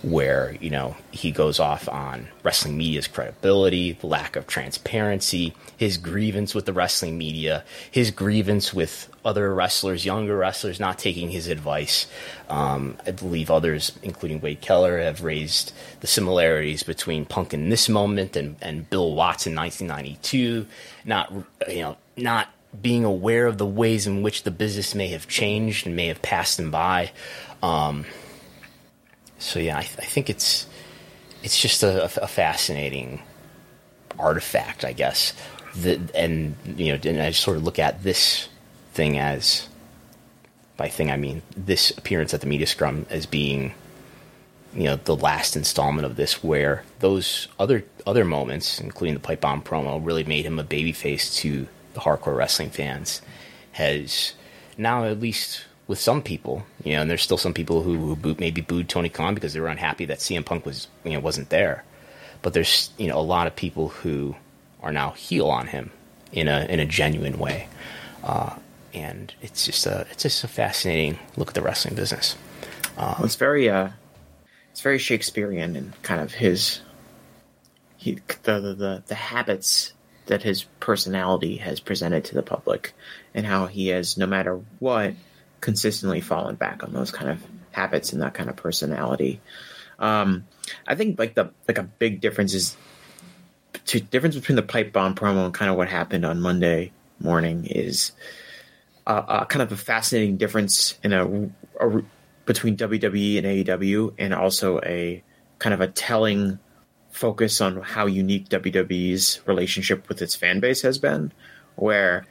where you know he goes off on wrestling media's credibility, lack of transparency, his grievance with the wrestling media, his grievance with other wrestlers, younger wrestlers, not taking his advice. Um, I believe others, including Wade Keller, have raised the similarities between Punk in this moment and, and Bill Watts in 1992. Not you know not being aware of the ways in which the business may have changed and may have passed him by. Um, so yeah, I, I think it's it's just a, a fascinating artifact, I guess. The, and you know, and I sort of look at this thing as by thing I mean this appearance at the media scrum as being you know the last installment of this where those other other moments including the pipe bomb promo really made him a babyface to the hardcore wrestling fans has now at least with some people you know and there's still some people who, who boot, maybe booed Tony Khan because they were unhappy that CM Punk was you know wasn't there. But there's you know a lot of people who are now heel on him in a in a genuine way. Uh, and it's just a it's just a fascinating look at the wrestling business. Well, it's very uh, it's very Shakespearean and kind of his he the, the the the habits that his personality has presented to the public, and how he has, no matter what, consistently fallen back on those kind of habits and that kind of personality. Um, I think like the like a big difference is to difference between the pipe bomb promo and kind of what happened on Monday morning is uh, uh, kind of a fascinating difference in a, a between WWE and AEW, and also a kind of a telling focus on how unique WWE's relationship with its fan base has been, where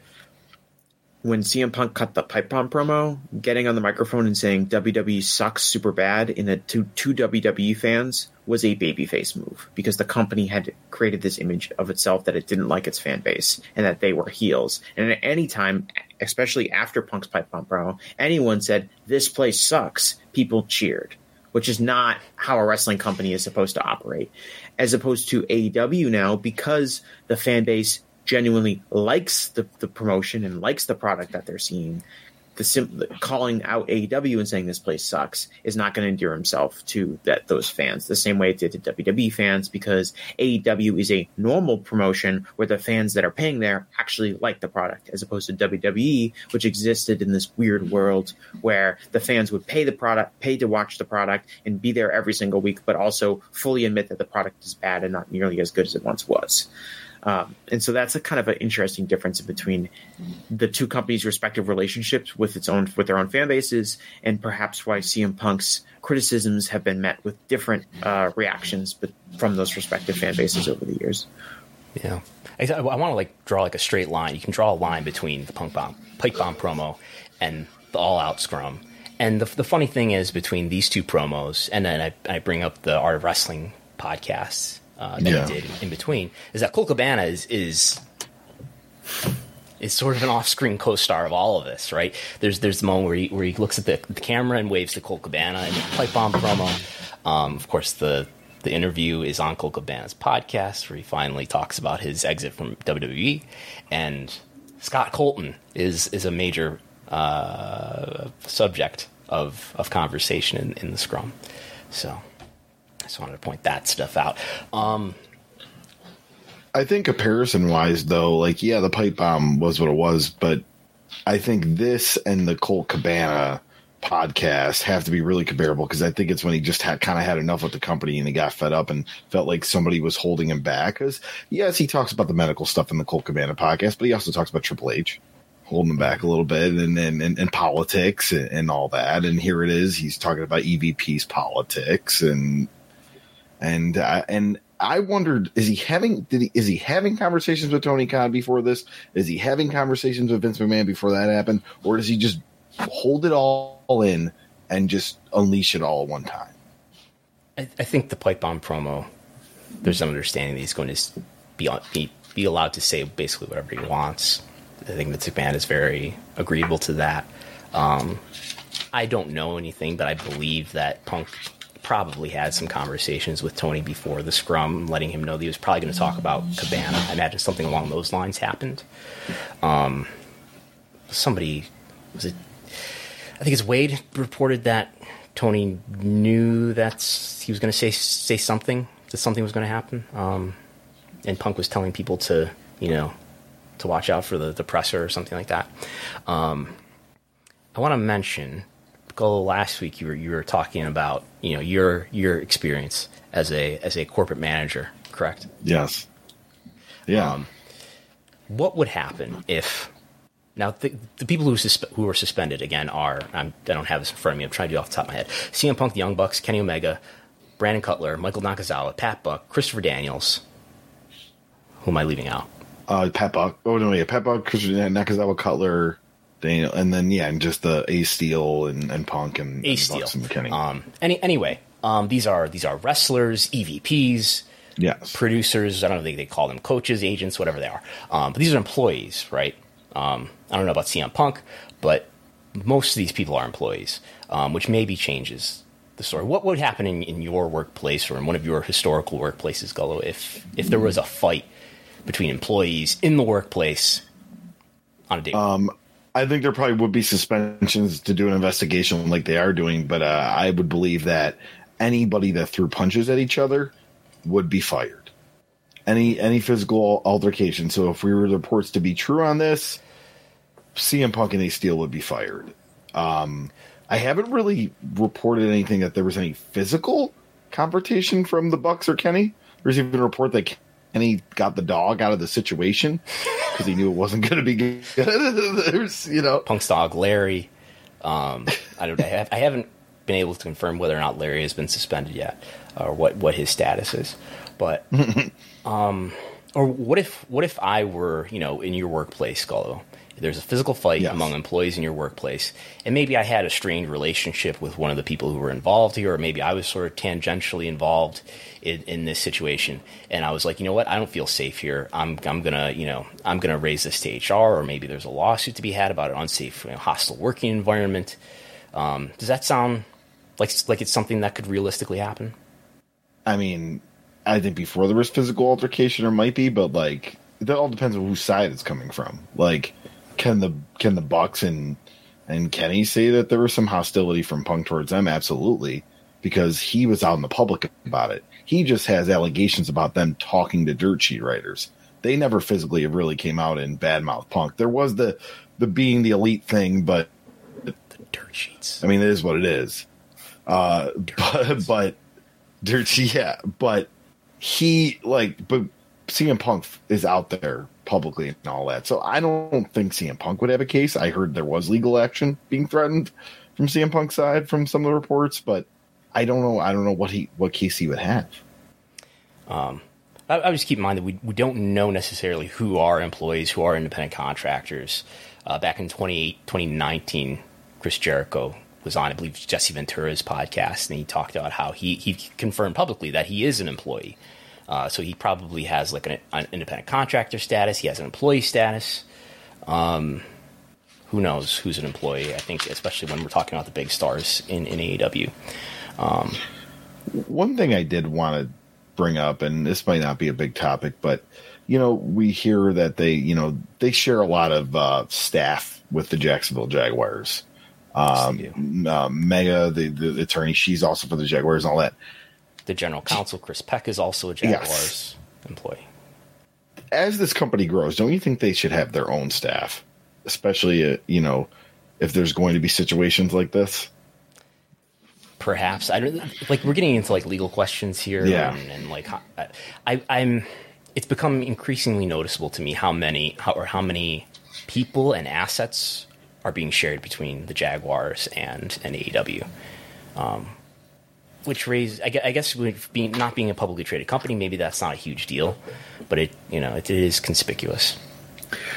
when CM Punk cut the pipe bomb promo, getting on the microphone and saying WWE sucks super bad in a to two WWE fans was a babyface move because the company had created this image of itself that it didn't like its fan base and that they were heels. And at any time, especially after Punk's pipe bomb promo, anyone said this place sucks, people cheered, which is not how a wrestling company is supposed to operate. As opposed to AEW now, because the fan base genuinely likes the, the promotion and likes the product that they're seeing, the sim- calling out AEW and saying this place sucks is not going to endear himself to that those fans the same way it did to WWE fans because AEW is a normal promotion where the fans that are paying there actually like the product as opposed to WWE which existed in this weird world where the fans would pay the product pay to watch the product and be there every single week but also fully admit that the product is bad and not nearly as good as it once was. Um, and so that's a kind of an interesting difference between the two companies' respective relationships with its own with their own fan bases, and perhaps why CM Punk's criticisms have been met with different uh, reactions from those respective fan bases over the years. Yeah, I, I want to like draw like a straight line. You can draw a line between the Punk Bomb Pipe Bomb promo and the All Out Scrum. And the, the funny thing is between these two promos, and then I, I bring up the Art of Wrestling podcast uh, that Yeah. he did in between is that Colt Cabana is is is sort of an off-screen co-star of all of this, right? There's there's the moment where he where he looks at the, the camera and waves to Colt Cabana and the pipe bomb promo. Um, of course, the the interview is on Colt Cabana's podcast where he finally talks about his exit from WWE, and Scott Colton is is a major uh, subject of of conversation in, in the scrum. So just wanted to point that stuff out. Um, I think comparison wise, though, like yeah, the pipe bomb was what it was, but I think this and the Colt Cabana podcast have to be really comparable because I think it's when he just had kind of had enough with the company and he got fed up and felt like somebody was holding him back. Because yes, he talks about the medical stuff in the Colt Cabana podcast, but he also talks about Triple H holding him back a little bit and and, and, and politics and, and all that. And here it is, he's talking about EVP's politics and and uh, and I wondered is he having did he is he having conversations with Tony Khan before this? Is he having conversations with Vince McMahon before that happened, or does he just hold it all in and just unleash it all at one time? I, I think the pipe bomb promo. There's an understanding that he's going to be on- be be allowed to say basically whatever he wants. I think that McMahon is very agreeable to that. Um, I don't know anything, but I believe that Punk probably had some conversations with Tony before the scrum, letting him know that he was probably going to talk about Cabana. I imagine something along those lines happened. Um, somebody was it? I think it's Wade reported that Tony knew that he was going to say say something that something was going to happen, um, and Punk was telling people to you know to watch out for the, the presser or something like that. Um, I want to mention, Go last week you were you were talking about you know your your experience as a as a corporate manager, correct? Yes. Yeah. Um, what would happen if now the, the people who suspe- who are suspended again are I'm, I don't have this in front of me. I'm trying to do it off the top of my head. CM Punk, the Young Bucks, Kenny Omega, Brandon Cutler, Michael Nakazawa, Pat Buck, Christopher Daniels. Who am I leaving out? uh, Pat Buck. Oh no, yeah, Pat Buck, Christian Nakazawa, Cutler, Daniel, and then yeah, and just the A Steel and, and Punk and, A and Steel. And Kenny. Um, any anyway, um, these are these are wrestlers, EVPs, yes. producers. I don't know they, they call them coaches, agents, whatever they are. Um, but these are employees, right? Um, I don't know about CM Punk, but most of these people are employees, um, which maybe changes the story. What would happen in, in your workplace or in one of your historical workplaces, Gullo, if if there was a fight between employees in the workplace on a day? I think there probably would be suspensions to do an investigation like they are doing, but uh, I would believe that anybody that threw punches at each other would be fired. Any any physical altercation. So if we were reports to be true on this, CM Punk and Ace Steel would be fired. Um, I haven't really reported anything that there was any physical confrontation from the Bucks or Kenny. There's even a report that Kenny got the dog out of the situation because he knew it wasn't going to be good. There's, you know, Punk's dog Larry. Um, I don't. I, have, I haven't been able to confirm whether or not Larry has been suspended yet, or what what his status is. But um, or what if what if I were you know in your workplace, Gullo? There's a physical fight Yes. among employees in your workplace, and maybe I had a strained relationship with one of the people who were involved here, or maybe I was sort of tangentially involved in, in this situation, and I was like, you know what, I don't feel safe here. I'm I'm gonna you know I'm gonna raise this to HR, or maybe there's a lawsuit to be had about an unsafe, you know, hostile working environment. Um, does that sound like like it's something that could realistically happen? I mean, I think before there was physical altercation, or might be, but like that all depends on whose side it's coming from. Like, can the can the Bucks and and Kenny say that there was some hostility from Punk towards them? Absolutely, because he was out in the public about it. He just has allegations about them talking to dirt sheet writers. They never physically really came out and badmouth Punk. There was the the being the elite thing, but The dirt sheets. I mean, it is what it is. Uh, but but dirt, yeah, but he like, but CM Punk is out there publicly and all that. So I don't think CM Punk would have a case. I heard there was legal action being threatened from CM Punk's side from some of the reports, but I don't know. I don't know what he what case he would have. Um, I, I just keep in mind that we, we don't know necessarily who are employees, who are independent contractors. Uh, back in 28 2019, Chris Jericho was on, I believe, Jesse Ventura's podcast, and he talked about how he, he confirmed publicly that he is an employee. Uh, so he probably has like an, an independent contractor status. He has an employee status. Um, who knows who's an employee? I think, especially when we're talking about the big stars in, in AEW. One thing I did want to bring up, and this might not be a big topic, but you know, we hear that they, you know, they share a lot of uh, staff with the Jacksonville Jaguars. Yes. Um, uh, Megha, the, the attorney, she's also for the Jaguars and all that. The general counsel, Chris Peck, is also a Jaguars employee. As this company grows, don't you think they should have their own staff, especially, uh, you know, if there's going to be situations like this? perhaps I don't like we're getting into like legal questions here Yeah. and, and like I, I'm it's become increasingly noticeable to me how many how or how many people and assets are being shared between the Jaguars and and AEW. Um, which raise I gue- I guess with being not being a publicly traded company, maybe that's not a huge deal, but it you know it, it is conspicuous.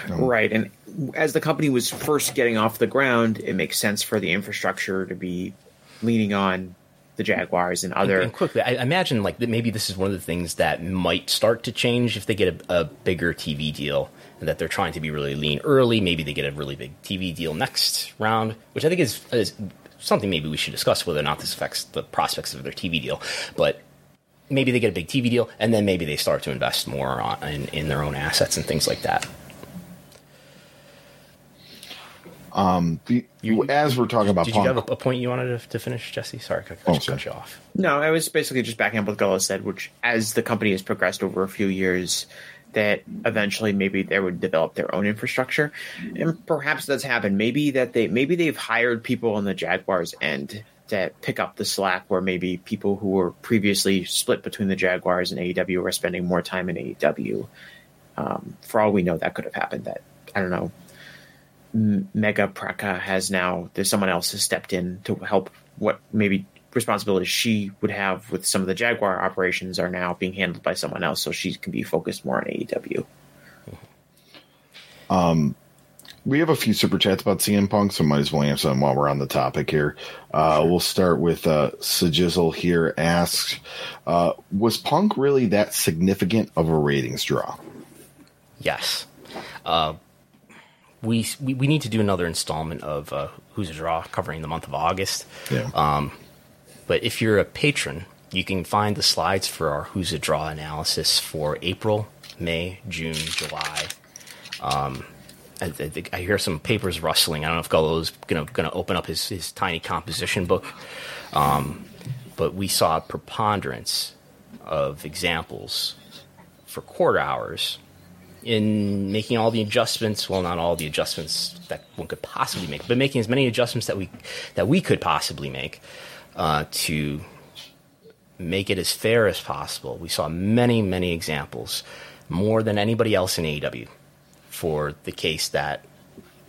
Right. And as the company was first getting off the ground, it makes sense for the infrastructure to be leaning on the Jaguars and other. And quickly, I imagine like that maybe this is one of the things that might start to change if they get a, a bigger TV deal, and that they're trying to be really lean early. Maybe they get a really big TV deal next round, which I think is, is something maybe we should discuss whether or not this affects the prospects of their TV deal. But maybe they get a big TV deal, and then maybe they start to invest more on, in, in their own assets and things like that. The- You- as we're talking about Did Punk, you have a, a point you wanted to, to finish, Jesse? Sorry, I, I Oh, just cut you off. No, I was basically just backing up what Gullo said, which as the company has progressed over a few years, that eventually maybe they would develop their own infrastructure, and perhaps that's happened. Maybe that they maybe they've hired people on the Jaguars end that pick up the slack, where maybe people who were previously split between the Jaguars and AEW are spending more time in AEW. Um, for all we know, that could have happened. That I don't know. M- Megha Parekh has now there's someone else has stepped in to help what maybe responsibilities she would have with some of the Jaguar operations are now being handled by someone else, so she can be focused more on AEW. we have a few super chats about CM Punk, so might as well answer them while we're on the topic here. Uh, We'll start with uh, Sajizzle here asks, uh, was Punk really that significant of a ratings draw? Yes. Uh, we, we we need to do another installment of uh, Who's a Draw covering the month of August. Yeah. But if you're a patron, you can find the slides for our Who's a Draw analysis for April, May, June, July. Um, I, I, I hear some papers rustling. I don't know if Gullo's gonna gonna open up his, his tiny composition book, um, but we saw a preponderance of examples for quarter hours in making all the adjustments. Well, not all the adjustments that one could possibly make, but making as many adjustments that we that we could possibly make uh, to make it as fair as possible. We saw many, many examples, more than anybody else in AEW, for the case that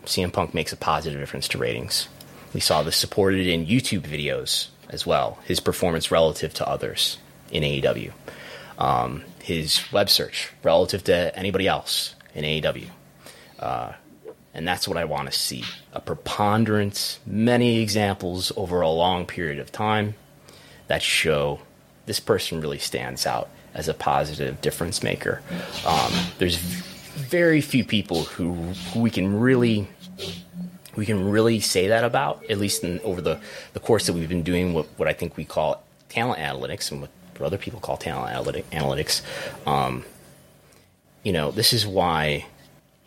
CM Punk makes a positive difference to ratings. We saw this supported in YouTube videos as well, his performance relative to others in AEW. Um, his web search relative to anybody else in AEW. Uh, and that's what I want to see a preponderance, many examples over a long period of time that show this person really stands out as a positive difference maker. Um, there's very few people who, who we can really we can really say that about, at least in, over the, the course that we've been doing what, what I think we call talent analytics and what, what other people call talent analytic, analytics. Um, you know, this is why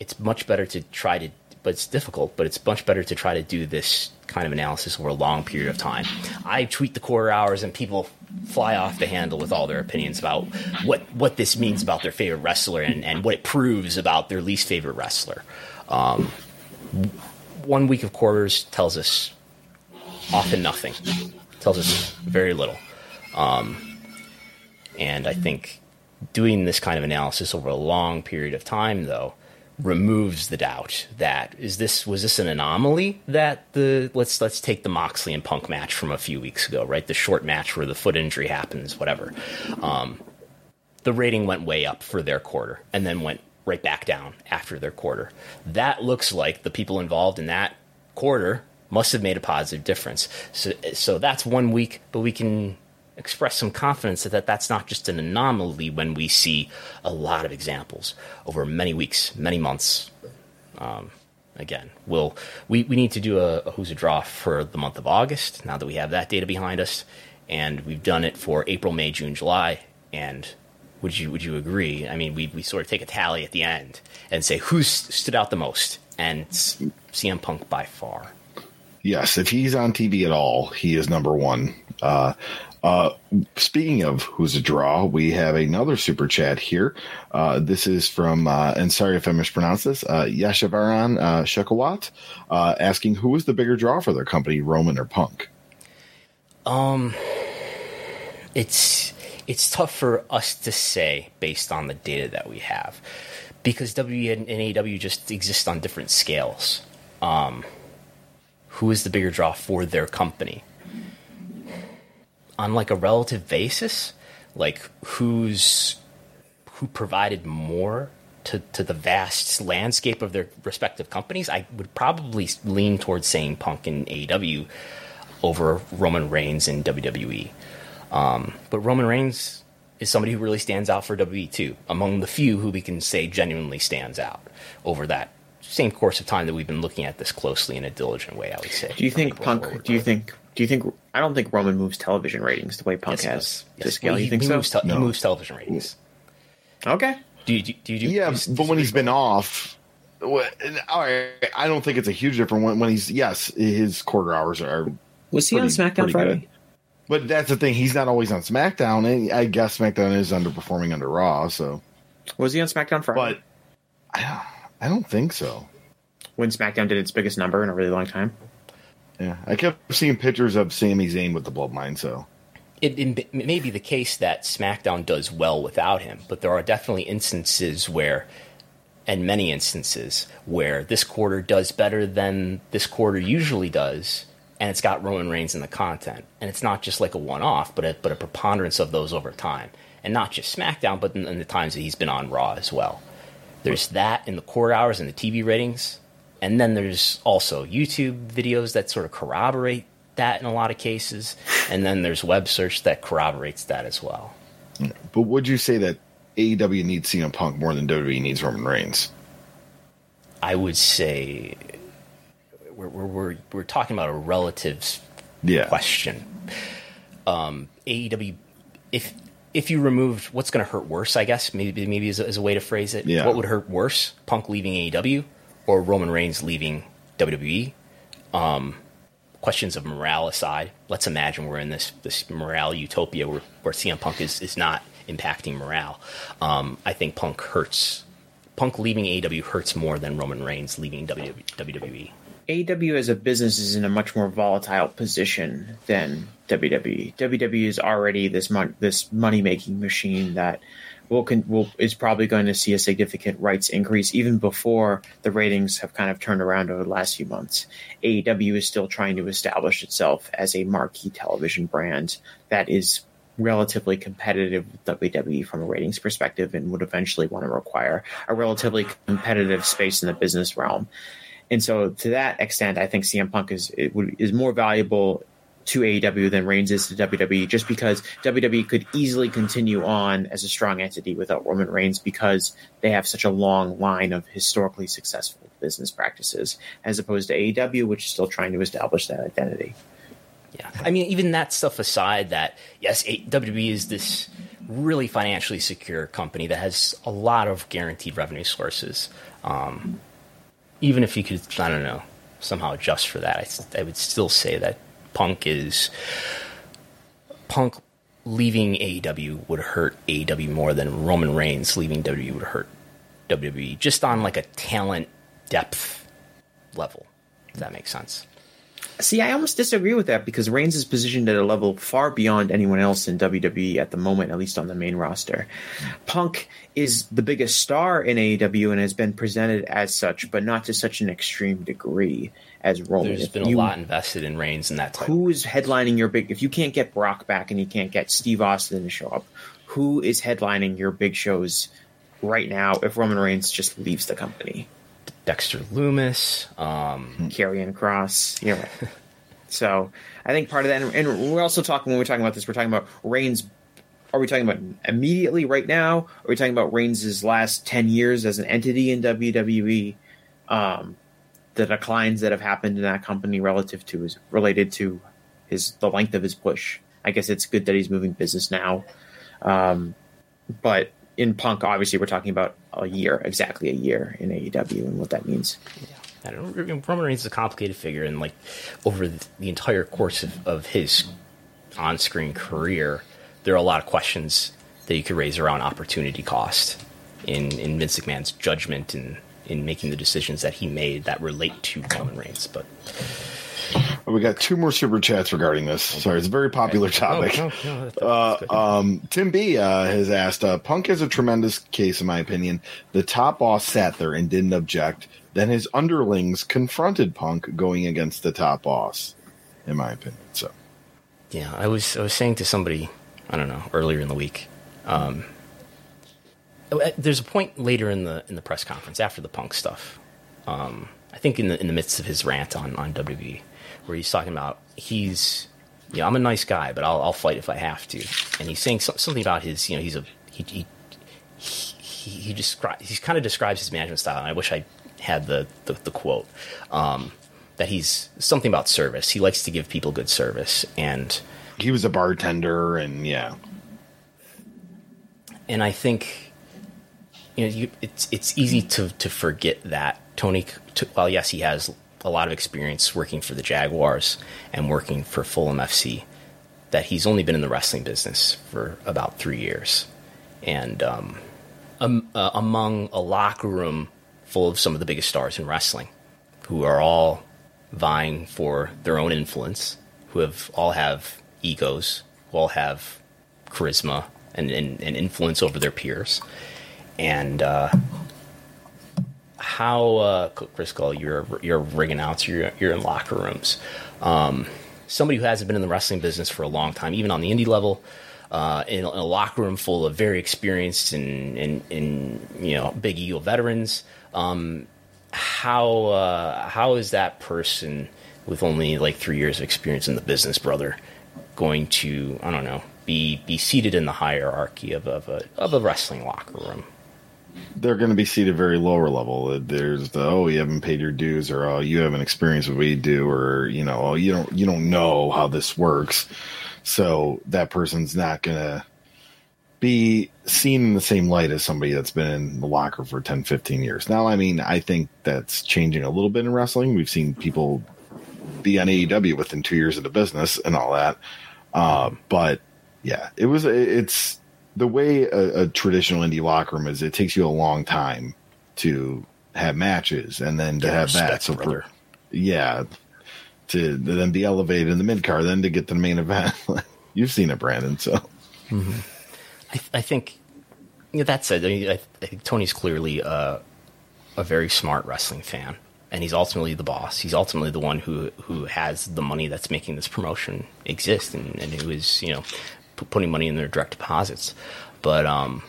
it's much better to try to, but it's difficult, but it's much better to try to do this kind of analysis over a long period of time. I tweet the quarter hours and people fly off the handle with all their opinions about what, what this means about their favorite wrestler and, and what it proves about their least favorite wrestler. Um, one week of quarters tells us often nothing, tells us very little. Um, and I think doing this kind of analysis over a long period of time, though, removes the doubt that is this was this an anomaly that the let's let's take the Moxley and Punk match from a few weeks ago, right? The short match where the foot injury happens, whatever. Um, the rating went way up for their quarter and then went right back down after their quarter. That looks like the people involved in that quarter must have made a positive difference. So, so that's one week, but we can express some confidence that that's not just an anomaly when we see a lot of examples over many weeks, many months. Um, again, we'll, we, we need to do a, a who's a draw for the month of August now that we have that data behind us. And we've done it for April, May, June, July. And would you would you agree? I mean, we we sort of take a tally at the end and say who stood out the most, and CM Punk by far. Yes, if he's on TV at all, he is number one. Uh, uh, speaking of who's a draw, we have another super chat here. Uh, this is from, uh, and sorry if I mispronounced this, uh, Yashavaran uh, Shekawat, uh, asking who is the bigger draw for their company, Roman or Punk? Um, it's it's tough for us to say based on the data that we have because W and AEW just exist on different scales. Um, who is the bigger draw for their company? On like a relative basis, like who's who provided more to, to the vast landscape of their respective companies, I would probably lean towards saying Punk and AEW over Roman Reigns and WWE. Um, but Roman Reigns is somebody who really stands out for WWE too, among the few who we can say genuinely stands out over that same course of time that we've been looking at this closely in a diligent way. I would say. Do you think Punk? Forward. Do you think? Do you think? I don't think Roman moves television ratings the way Punk yes, has yes. to scale. Well, he, you think he so? Moves te- no. He moves television ratings. Okay. Do you do, do you do? Yeah, but when he's been off. All right, I don't think it's a huge difference when, when he's yes, his quarter hours are. Was he pretty, on SmackDown Friday? Good. But that's the thing; he's not always on SmackDown, and I guess SmackDown is underperforming under Raw. So, was he on SmackDown Friday? But I, I don't think so. When SmackDown did its biggest number in a really long time. Yeah, I kept seeing pictures of Sami Zayn with the bloodline. So, it, it, may be the case that SmackDown does well without him, but there are definitely instances where, and many instances where this quarter does better than this quarter usually does and it's got Roman Reigns in the content, and it's not just like a one-off, but a, but a preponderance of those over time, and not just SmackDown, but in, in the times that he's been on Raw as well. There's that in the core hours and the TV ratings, and then there's also YouTube videos that sort of corroborate that in a lot of cases, and then there's web search that corroborates that as well. But would you say that AEW needs CM Punk more than WWE needs Roman Reigns? I would say we're we're we're, we're talking about a relatives yeah. question. Um, AEW, if if you removed what's going to hurt worse, I guess maybe maybe is a, is a way to phrase it. Yeah. What would hurt worse, Punk leaving AEW or Roman Reigns leaving WWE? Um, questions of morale aside, let's imagine we're in this this morale utopia where, where CM Punk is is not impacting morale. Um, I think Punk hurts. Punk leaving AEW hurts more than Roman Reigns leaving WWE. AEW as a business is in a much more volatile position than WWE. WWE is already this mon- this money making machine that will con- will is probably going to see a significant rights increase even before the ratings have kind of turned around over the last few months. AEW is still trying to establish itself as a marquee television brand that is relatively competitive with WWE from a ratings perspective and would eventually want to require a relatively competitive space in the business realm. And so, to that extent, I think CM Punk is is more valuable to AEW than Reigns is to WWE, just because WWE could easily continue on as a strong entity without Roman Reigns because they have such a long line of historically successful business practices, as opposed to AEW, which is still trying to establish that identity. Yeah, I mean, even that stuff aside, that yes, WWE is this really financially secure company that has a lot of guaranteed revenue sources. Um, even if you could, I don't know, somehow adjust for that, I, I would still say that Punk is Punk leaving AEW would hurt AEW more than Roman Reigns leaving WWE would hurt WWE, just on like a talent depth level. Does that make sense? See, I almost disagree with that because Reigns is positioned at a level far beyond anyone else in WWE at the moment, at least on the main roster. Punk is the biggest star in AEW and has been presented as such, but not to such an extreme degree as Roman. There's been you, a lot invested in Reigns in that. Type. Who is headlining your big? If you can't get Brock back and you can't get Steve Austin to show up, who is headlining your big shows right now? If Roman Reigns just leaves the company. Dexter Lumis, um, Cross. Kross. Yeah. so I think part of that, and, and we're also talking when we're talking about this, we're talking about Reigns. Are we talking about immediately right now? Are we talking about Reigns' last ten years as an entity in WWE? Um, the declines that have happened in that company relative to his related to his the length of his push. I guess it's good that he's moving business now, um, but in Punk, obviously, we're talking about a year, exactly a year in AEW, and what that means. Yeah. I don't, Roman Reigns is a complicated figure, and like over the, the entire course of, of his on-screen career, there are a lot of questions that you could raise around opportunity cost in in Vince McMahon's judgment and in, in making the decisions that he made that relate to Roman Reigns. But we got two more super chats regarding this. Sorry, it's a very popular topic. Oh, no, no, uh, um, Tim B uh, has asked uh, Punk has a tremendous case, in my opinion. The top boss sat there and didn't object. Then his underlings confronted Punk going against the top boss, in my opinion. So, yeah, I was I was saying to somebody, I don't know, earlier in the week. Um, uh, there's a point later in the in the press conference after the Punk stuff. Um, I think in the in the midst of his rant on on WWE where he's talking about he's you know I'm a nice guy, but I'll, I'll fight if I have to, and he's saying so, something about his you know he's a he he he, he describes he kind of describes his management style, and I wish I had the the, the quote. Um, that he's something about service. He likes to give people good service, and he was a bartender, and yeah. And I think you know you, it's it's easy to to forget that Tony. Well, yes, he has a lot of experience working for the Jaguars and working for Fulham FC. That he's only been in the wrestling business for about three years, and um, um, uh, among a locker room full of some of the biggest stars in wrestling, who are all vying for their own influence, who have all have egos, who all have charisma and, and, and influence over their peers, and uh, how uh, Chris Gullo, you're you're a ring announcer, you're, you're in locker rooms. Um, somebody who hasn't been in the wrestling business for a long time, even on the indie level, uh, in, in, a locker room full of very experienced and, and, and you know big ego veterans. Um, how uh, how is that person with only like three years of experience in the business, brother, going to I don't know be be seated in the hierarchy of, of a of a wrestling locker room? They're going to be seated very lower level. There's the oh you haven't paid your dues or oh you haven't experienced what we do or you know oh you don't you don't know how this works. So that person's not going to be seen in the same light as somebody that's been in the locker for 10, 15 years. Now, I mean, I think that's changing a little bit in wrestling. We've seen people be on AEW within two years of the business and all that. Uh, but yeah, it was, it's, the way a, a, traditional indie locker room is, it takes you a long time to have matches and then to Get have respect, that. So, for, yeah, to then be elevated in the mid card, then to get to the main event. You've seen it, Brandon. So, mm-hmm. I, I, think you know, that said, I, mean, I, I think Tony's clearly uh, a very smart wrestling fan, and he's ultimately the boss. He's ultimately the one who who has the money that's making this promotion exist, and, and who is you know p- putting money in their direct deposits. But um,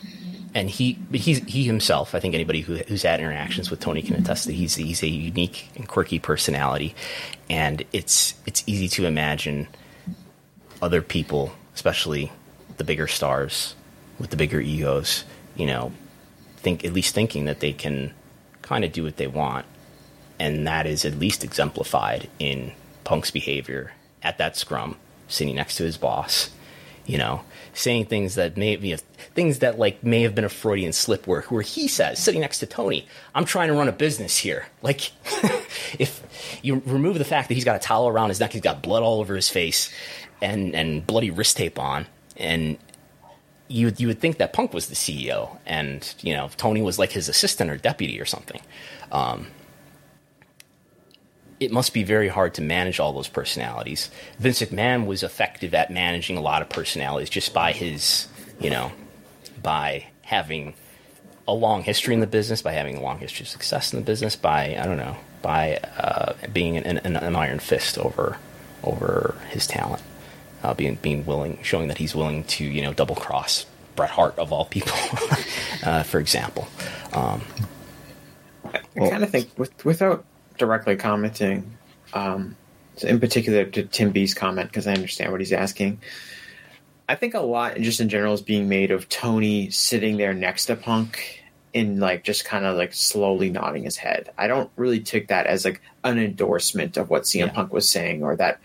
and he he's he himself. I think anybody who, who's had interactions with Tony can attest that he's he's a unique and quirky personality, and it's it's easy to imagine other people, especially the bigger stars with the bigger egos, you know, think at least thinking that they can kind of do what they want, and that is at least exemplified in Punk's behavior at that scrum, sitting next to his boss, you know, saying things that may be things that like may have been a Freudian slip where where he says sitting next to Tony, I'm trying to run a business here. Like if you remove the fact that he's got a towel around his neck, he's got blood all over his face and and bloody wrist tape on and you you would think that Punk was the CEO and you know Tony was like his assistant or deputy or something. Um, it must be very hard to manage all those personalities. Vince McMahon was effective at managing a lot of personalities just by his, you know, by having a long history in the business, by having a long history of success in the business, by I don't know, by uh, being an, an, an, iron fist over over his talent, uh, being being willing, showing that he's willing to you know double cross Bret Hart of all people, uh, for example. Um, I, kind of think with, without directly commenting, um, in particular to Tim B's comment, because I understand what he's asking. I think a lot, just in general, is being made of Tony sitting there next to Punk and like just kind of like slowly nodding his head. I don't really take that as like an endorsement of what CM yeah. Punk was saying or that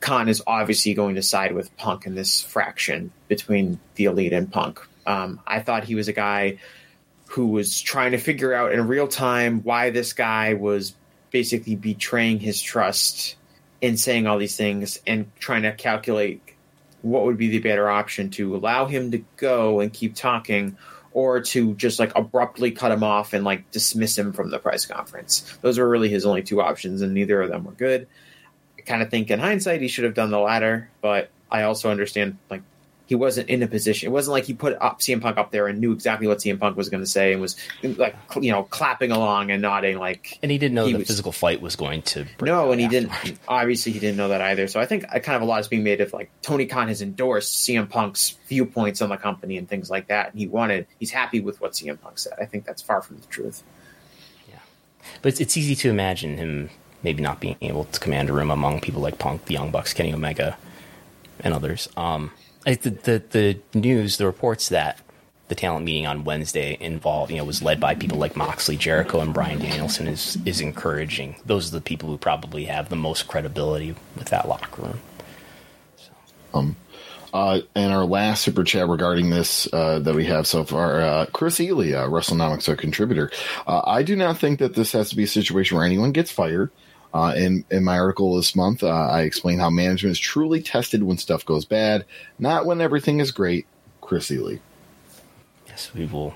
Khan is obviously going to side with Punk in this fraction between the elite and Punk. Um, I thought he was a guy who was trying to figure out in real time why this guy was basically betraying his trust in saying all these things and trying to calculate what would be the better option to allow him to go and keep talking or to just like abruptly cut him off and like dismiss him from the press conference. Those were really his only two options, and neither of them were good. I kind of think in hindsight he should have done the latter, but I also understand like he wasn't in a position. It wasn't like he put up CM Punk up there and knew exactly what CM Punk was going to say and was like you know clapping along and nodding like. And he didn't know the was, physical fight was going to. No, and he didn't. Obviously, he didn't know that either. So I think kind of a lot is being made of like Tony Khan has endorsed CM Punk's viewpoints on the company and things like that, and he wanted he's happy with what CM Punk said. I think that's far from the truth. Yeah, but it's, it's easy to imagine him maybe not being able to command a room among people like Punk, the Young Bucks, Kenny Omega, and others. Um, the, the, the news, the reports that the talent meeting on Wednesday involved, you know, was led by people like Moxley, Jericho, and Bryan Danielson is is encouraging. Those are the people who probably have the most credibility with that locker room. So. Um, uh, and our last super chat regarding this uh, that we have so far, uh, Chris uh, WrestleNomics, a contributor. Uh, I do not think that this has to be a situation where anyone gets fired. Uh, in in my article this month, uh, I explain how management is truly tested when stuff goes bad, not when everything is great. Chris Ely. Yes, we will.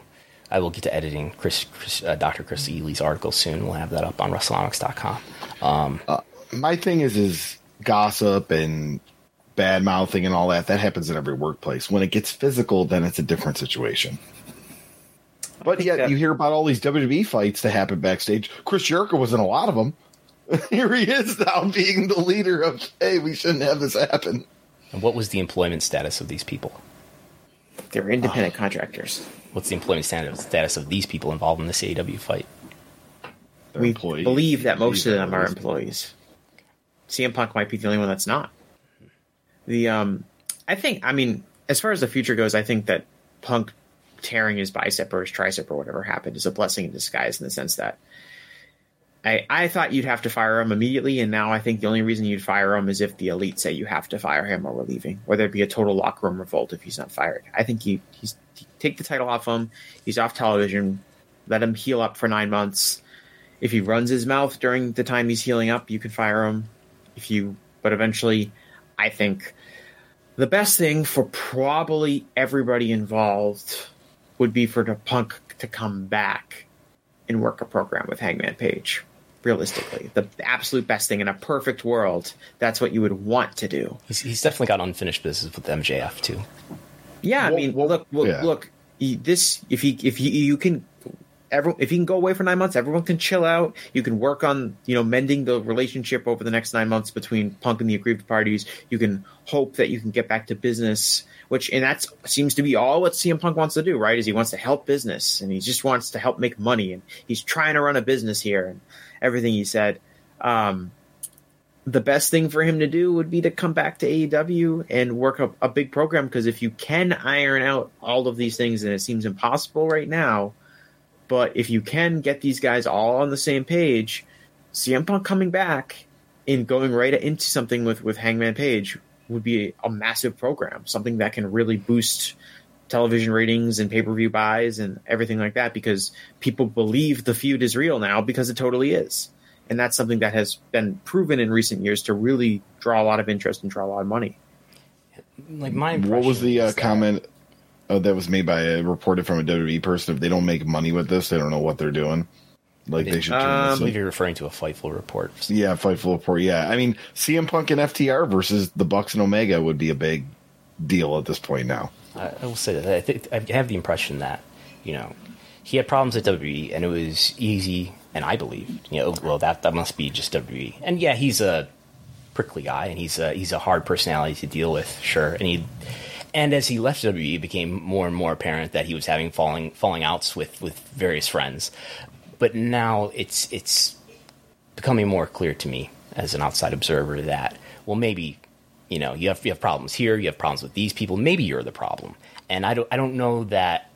I will get to editing Chris, Chris uh, Dr. Chris Ely's article soon. We'll have that up on WrestleNomics.com. Um, uh, my thing is, is gossip and bad mouthing and all that. That happens in every workplace. When it gets physical, then it's a different situation. But yet, you hear about all these WWE fights that happen backstage. Chris Jericho was in a lot of them. Here he is now being the leader of, hey, we shouldn't have this happen. And what was the employment status of these people? They were independent contractors. What's the employment status of these people involved in this AEW fight? They're we employees. believe that most of them are employees. CM Punk might be the only one that's not. The um, I think, I mean, as far as the future goes, I think that Punk tearing his bicep or his tricep or whatever happened is a blessing in disguise in the sense that I, I thought you'd have to fire him immediately, and now I think the only reason you'd fire him is if the elite say you have to fire him or we're leaving, or there'd be a total locker room revolt if he's not fired. I think he, he's take the title off him. He's off television. Let him heal up for nine months. If he runs his mouth during the time he's healing up, you can fire him. If you, but eventually, I think the best thing for probably everybody involved would be for the Punk to come back and work a program with Hangman Page realistically. The absolute best thing in a perfect world, that's what you would want to do. He's, he's definitely got unfinished business with MJF too. Yeah, I mean, well, look, look, yeah. look. This if he if he, you can everyone if he can go away for nine months, everyone can chill out. You can work on you know mending the relationship over the next nine months between Punk and the aggrieved parties. You can hope that you can get back to business, which and that seems to be all what CM Punk wants to do, right? Is he wants to help business and he just wants to help make money and he's trying to run a business here and everything he said. Um, the best thing for him to do would be to come back to AEW and work a, a big program because if you can iron out all of these things, and it seems impossible right now, but if you can get these guys all on the same page, CM Punk coming back and going right into something with with Hangman Page would be a massive program, something that can really boost television ratings and pay per view buys and everything like that because people believe the feud is real now because it totally is and that's something that has been proven in recent years to really draw a lot of interest and draw a lot of money. Like my what was the uh, is that- comment uh, that was made by a reported from a WWE person? If they don't make money with this, they don't know what they're doing. Like they should turn Um, I this. believe you're referring to a Fightful report. Yeah, Fightful report. Yeah, I mean CM Punk and FTR versus the Bucks and Omega would be a big deal at this point now. I, will say that I, I have the impression that you know he had problems at WWE, and it was easy. And I believe, you know, well that that must be just WWE. And yeah, he's a prickly guy, and he's a he's a hard personality to deal with, sure. And he and as he left WWE, it became more and more apparent that he was having falling falling outs with with various friends. But now it's it's becoming more clear to me as an outside observer that well maybe you know you have you have problems here you have problems with these people maybe you're the problem and I don't I don't know that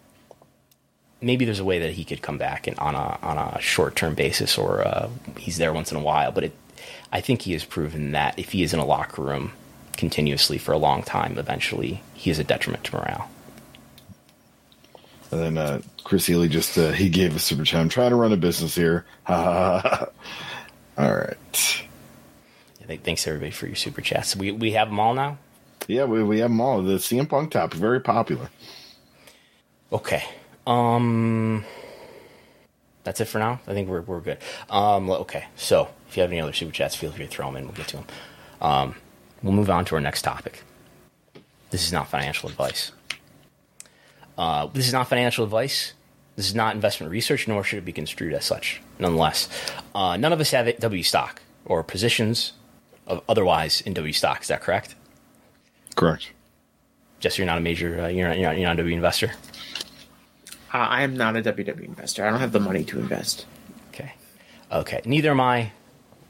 maybe there's a way that he could come back and on a on a short term basis or uh, he's there once in a while but it I think he has proven that if he is in a locker room continuously for a long time eventually he is a detriment to morale And then uh, Chris Healy just uh, he gave a super chat. I'm trying to run a business here. All right. Thanks everybody for your super chats we we have them all now Yeah, we, we have them all. The CM Punk topic, very popular. Okay. Um that's it for now. I think we're we're good. Um okay. So, if you have any other super chats, feel free to throw them in. We'll get to them. Um we'll move on to our next topic. This is not financial advice. Uh, this is not financial advice. This is not investment research, nor should it be construed as such. Nonetheless, uh, none of us have W stock or positions otherwise in W stock. Is that correct? Correct. Jess, you're not a major. Uh, you're not. You're not, you're not a W investor. Uh, I am not a WWE investor. I don't have the money to invest. Okay. Okay. Neither am I.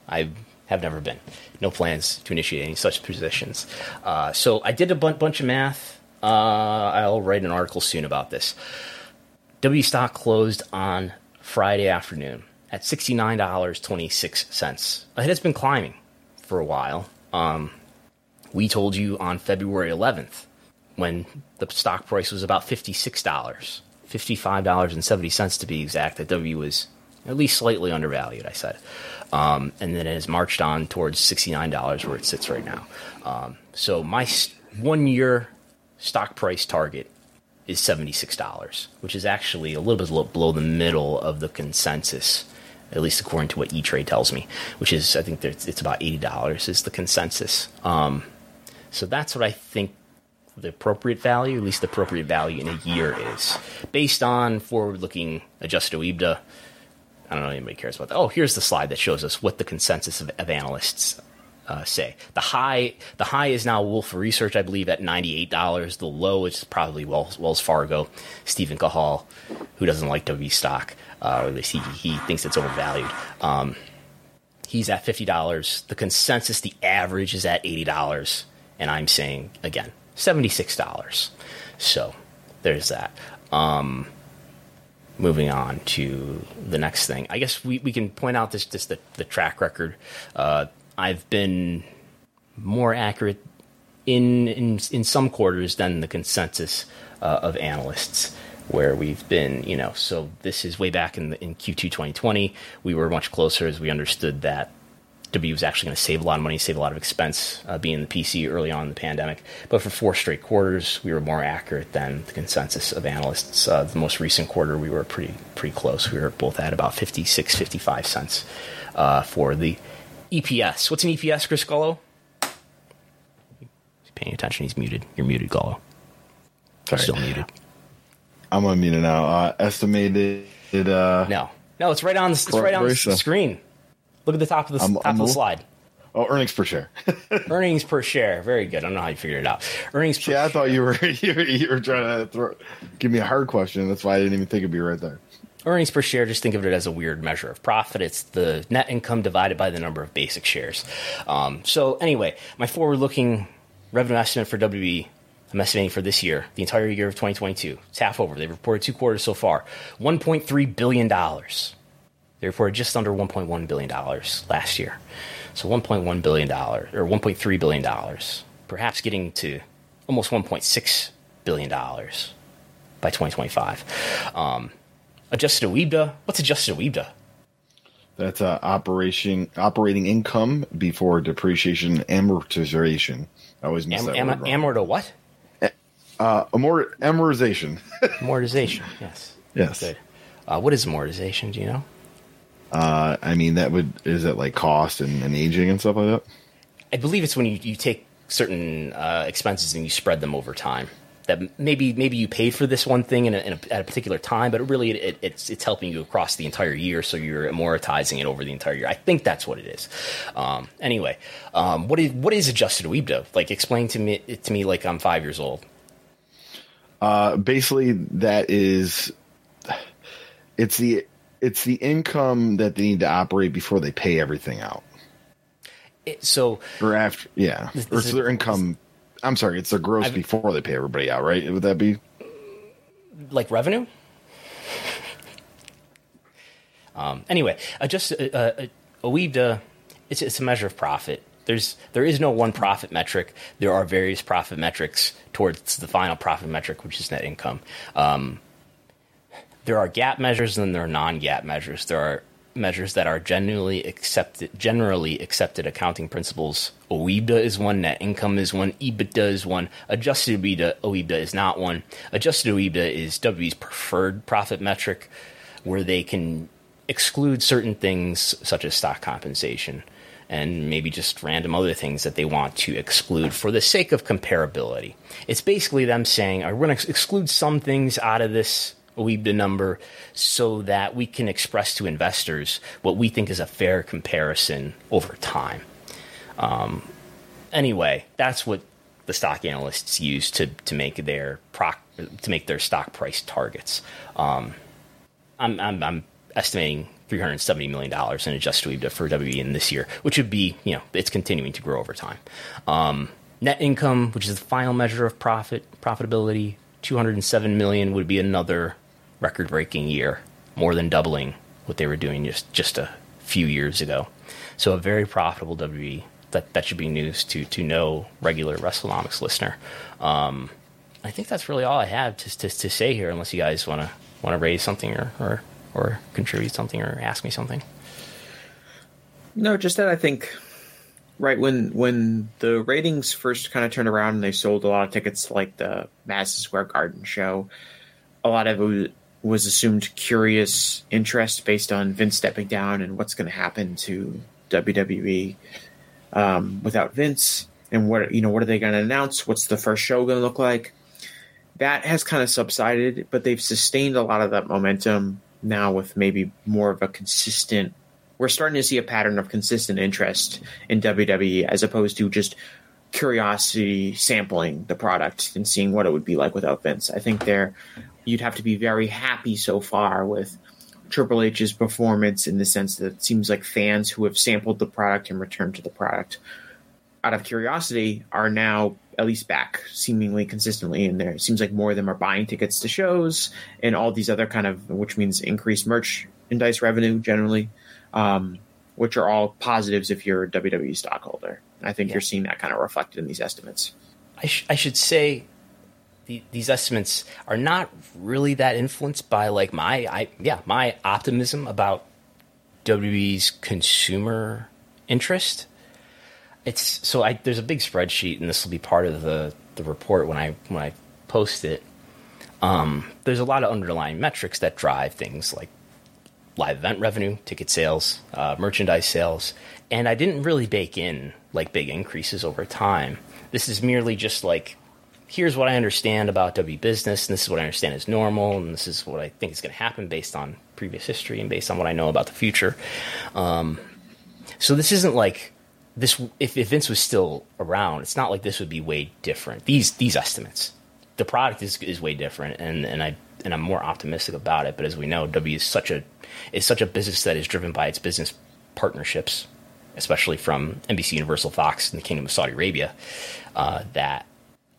I have never been. No plans to initiate any such positions. Uh, so I did a bunch of math. Uh, I'll write an article soon about this. W stock closed on Friday afternoon at sixty nine dollars twenty six cents. It has been climbing for a while. Um, we told you on February eleventh when the stock price was about fifty six dollars, fifty five dollars and seventy cents to be exact. That W was at least slightly undervalued. I said, um, and then it has marched on towards sixty nine dollars where it sits right now. Um, so my one year stock price target is seventy six dollars, which is actually a little bit below the middle of the consensus. At least according to what E Trade tells me, which is I think it's about eighty dollars is the consensus. Um, so that's what I think the appropriate value, at least the appropriate value in a year is, based on forward-looking adjusted OIBDA. I don't know anybody cares about that. Oh, here's the slide that shows us what the consensus of, of analysts uh, say. The high, the high is now Wolfe Research, I believe, at ninety-eight dollars. The low is probably Wells, Wells Fargo. Steven Cahall, who doesn't like W stock, uh, or at least he, he thinks it's overvalued. Um, he's at fifty dollars. The consensus, the average, is at eighty dollars, and I'm saying again seventy-six dollars. So there's that. Um, moving on to the next thing, I guess we, we can point out this just the, the track record. Uh, I've been more accurate in in in some quarters than the consensus uh, of analysts where we've been you know so this is way back in the, in Q2 2020 we were much closer as we understood that W was actually going to save a lot of money, save a lot of expense uh, being the PC early on in the pandemic. But for four straight quarters, we were more accurate than the consensus of analysts. Uh, the most recent quarter, we were pretty pretty close. We were both at about 56, 55 cents uh, for the EPS. What's an EPS, Chris Gullo? He's paying attention. He's muted. You're muted, Gullo. Sorry. still muted. I'm unmuted now. Uh, estimated It, uh, No, no, it's right on. The, it's right on the screen. Look at the top of the I'm- top I'm of the slide. Oh, earnings per share. Earnings per share. Very good. I don't know how you figured it out. Earnings per yeah, I thought you were you were, you were trying to throw, give me a hard question. That's why I didn't even think it'd be right there. earnings per share. Just think of it as a weird measure of profit. It's the net income divided by the number of basic shares. Um, so anyway, my forward-looking revenue estimate for WB. I'm estimating for this year, the entire year of 2022. It's half over. They've reported two quarters so far. 1.3 billion dollars. They reported just under 1.1 billion dollars last year. So 1.1 billion dollars or 1.3 billion dollars, perhaps getting to almost 1.6 billion dollars by 2025. Um, adjusted OIBDA. What's adjusted OIBDA? That's uh, operation operating income before depreciation and amortization. I always miss Am, that am, word amorto what? Uh, amort- amortization. Amortization. Yes. yes. Good. Uh, what is amortization? Do you know? Uh, I mean, that would is it like cost and, and aging and stuff like that? I believe it's when you, you take certain uh, expenses and you spread them over time. That maybe maybe you paid for this one thing in a, in a, at a particular time, but really it, it's it's helping you across the entire year, so you're amortizing it over the entire year. I think that's what it is. Um, anyway, um, what is what is adjusted OIBDA? Like, explain to me to me like I'm five years old. Uh, basically, that is it's the it's the income that they need to operate before they pay everything out, It, so or after. Yeah, This- or it's their income. I'm sorry, it's their gross I've- before they pay everybody out, right? Would that be? like revenue. Um, anyway, uh, just uh, uh, OIBDA, it's, it's a measure of profit. There's there is no one profit metric. There are various profit metrics towards the final profit metric, which is net income. Um, there are GAAP measures and there are non-GAAP measures. There are measures that are generally accepted generally accepted accounting principles. OIBDA is one, net income is one, EBITDA is one, adjusted EBITDA, OIBDA is not one. Adjusted OIBDA is WB's preferred profit metric where they can exclude certain things such as stock compensation and maybe just random other things that they want to exclude for the sake of comparability. It's basically them saying, "I'm going to exclude some things out of this OIBDA number so that we can express to investors what we think is a fair comparison over time." Um, anyway, that's what the stock analysts use to to make their proc to make their stock price targets. Um, I'm, I'm, I'm estimating $370 million in adjusted OIBDA for WE in this year, which would be, you know, it's continuing to grow over time. Um, net income, which is the final measure of profit, profitability, 207 million would be another record breaking year, more than doubling what they were doing just, just a few years ago. So a very profitable WE. That, that should be news to, to no regular WrestleNomics listener. Um, I think that's really all I have to, to, to say here, unless you guys want to want to raise something or, or or contribute something or ask me something. No, just that I think right when when the ratings first kind of turned around and they sold a lot of tickets like the Madison Square Garden show, a lot of it was, was assumed curious interest based on Vince stepping down and what's going to happen to WWE um, without Vince and what you know what are they going to announce? What's the first show going to look like? That has kind of subsided, but they've sustained a lot of that momentum now with maybe more of a consistent we're starting to see a pattern of consistent interest in WWE as opposed to just curiosity sampling the product and seeing what it would be like without Vince. I think there you'd have to be very happy so far with Triple H's performance in the sense that it seems like fans who have sampled the product and returned to the product out of curiosity are now at least back seemingly consistently and there. Seems like more of them are buying tickets to shows and all these other kind of which means increased merch and dice revenue generally um, which are all positives if you're a WWE stockholder. I think Yeah. you're seeing that kind of reflected in these estimates. I, sh- I should say the, these estimates are not really that influenced by like my I yeah my optimism about WWE's consumer interest. It's so I there's a big spreadsheet and this will be part of the the report when I when I post it. Um, there's a lot of underlying metrics that drive things like live event revenue, ticket sales, uh, merchandise sales, and I didn't really bake in like big increases over time. This is merely just like here's what I understand about W business, and this is what I understand is normal, and this is what I think is going to happen based on previous history and based on what I know about the future. Um, so this isn't like this. If, if Vince was still around, it's not like this would be way different. These these estimates, the product is is way different, and and I and I'm more optimistic about it. But as we know, W is such a is such a business that is driven by its business partnerships, especially from NBC Universal Fox and the Kingdom of Saudi Arabia, uh, that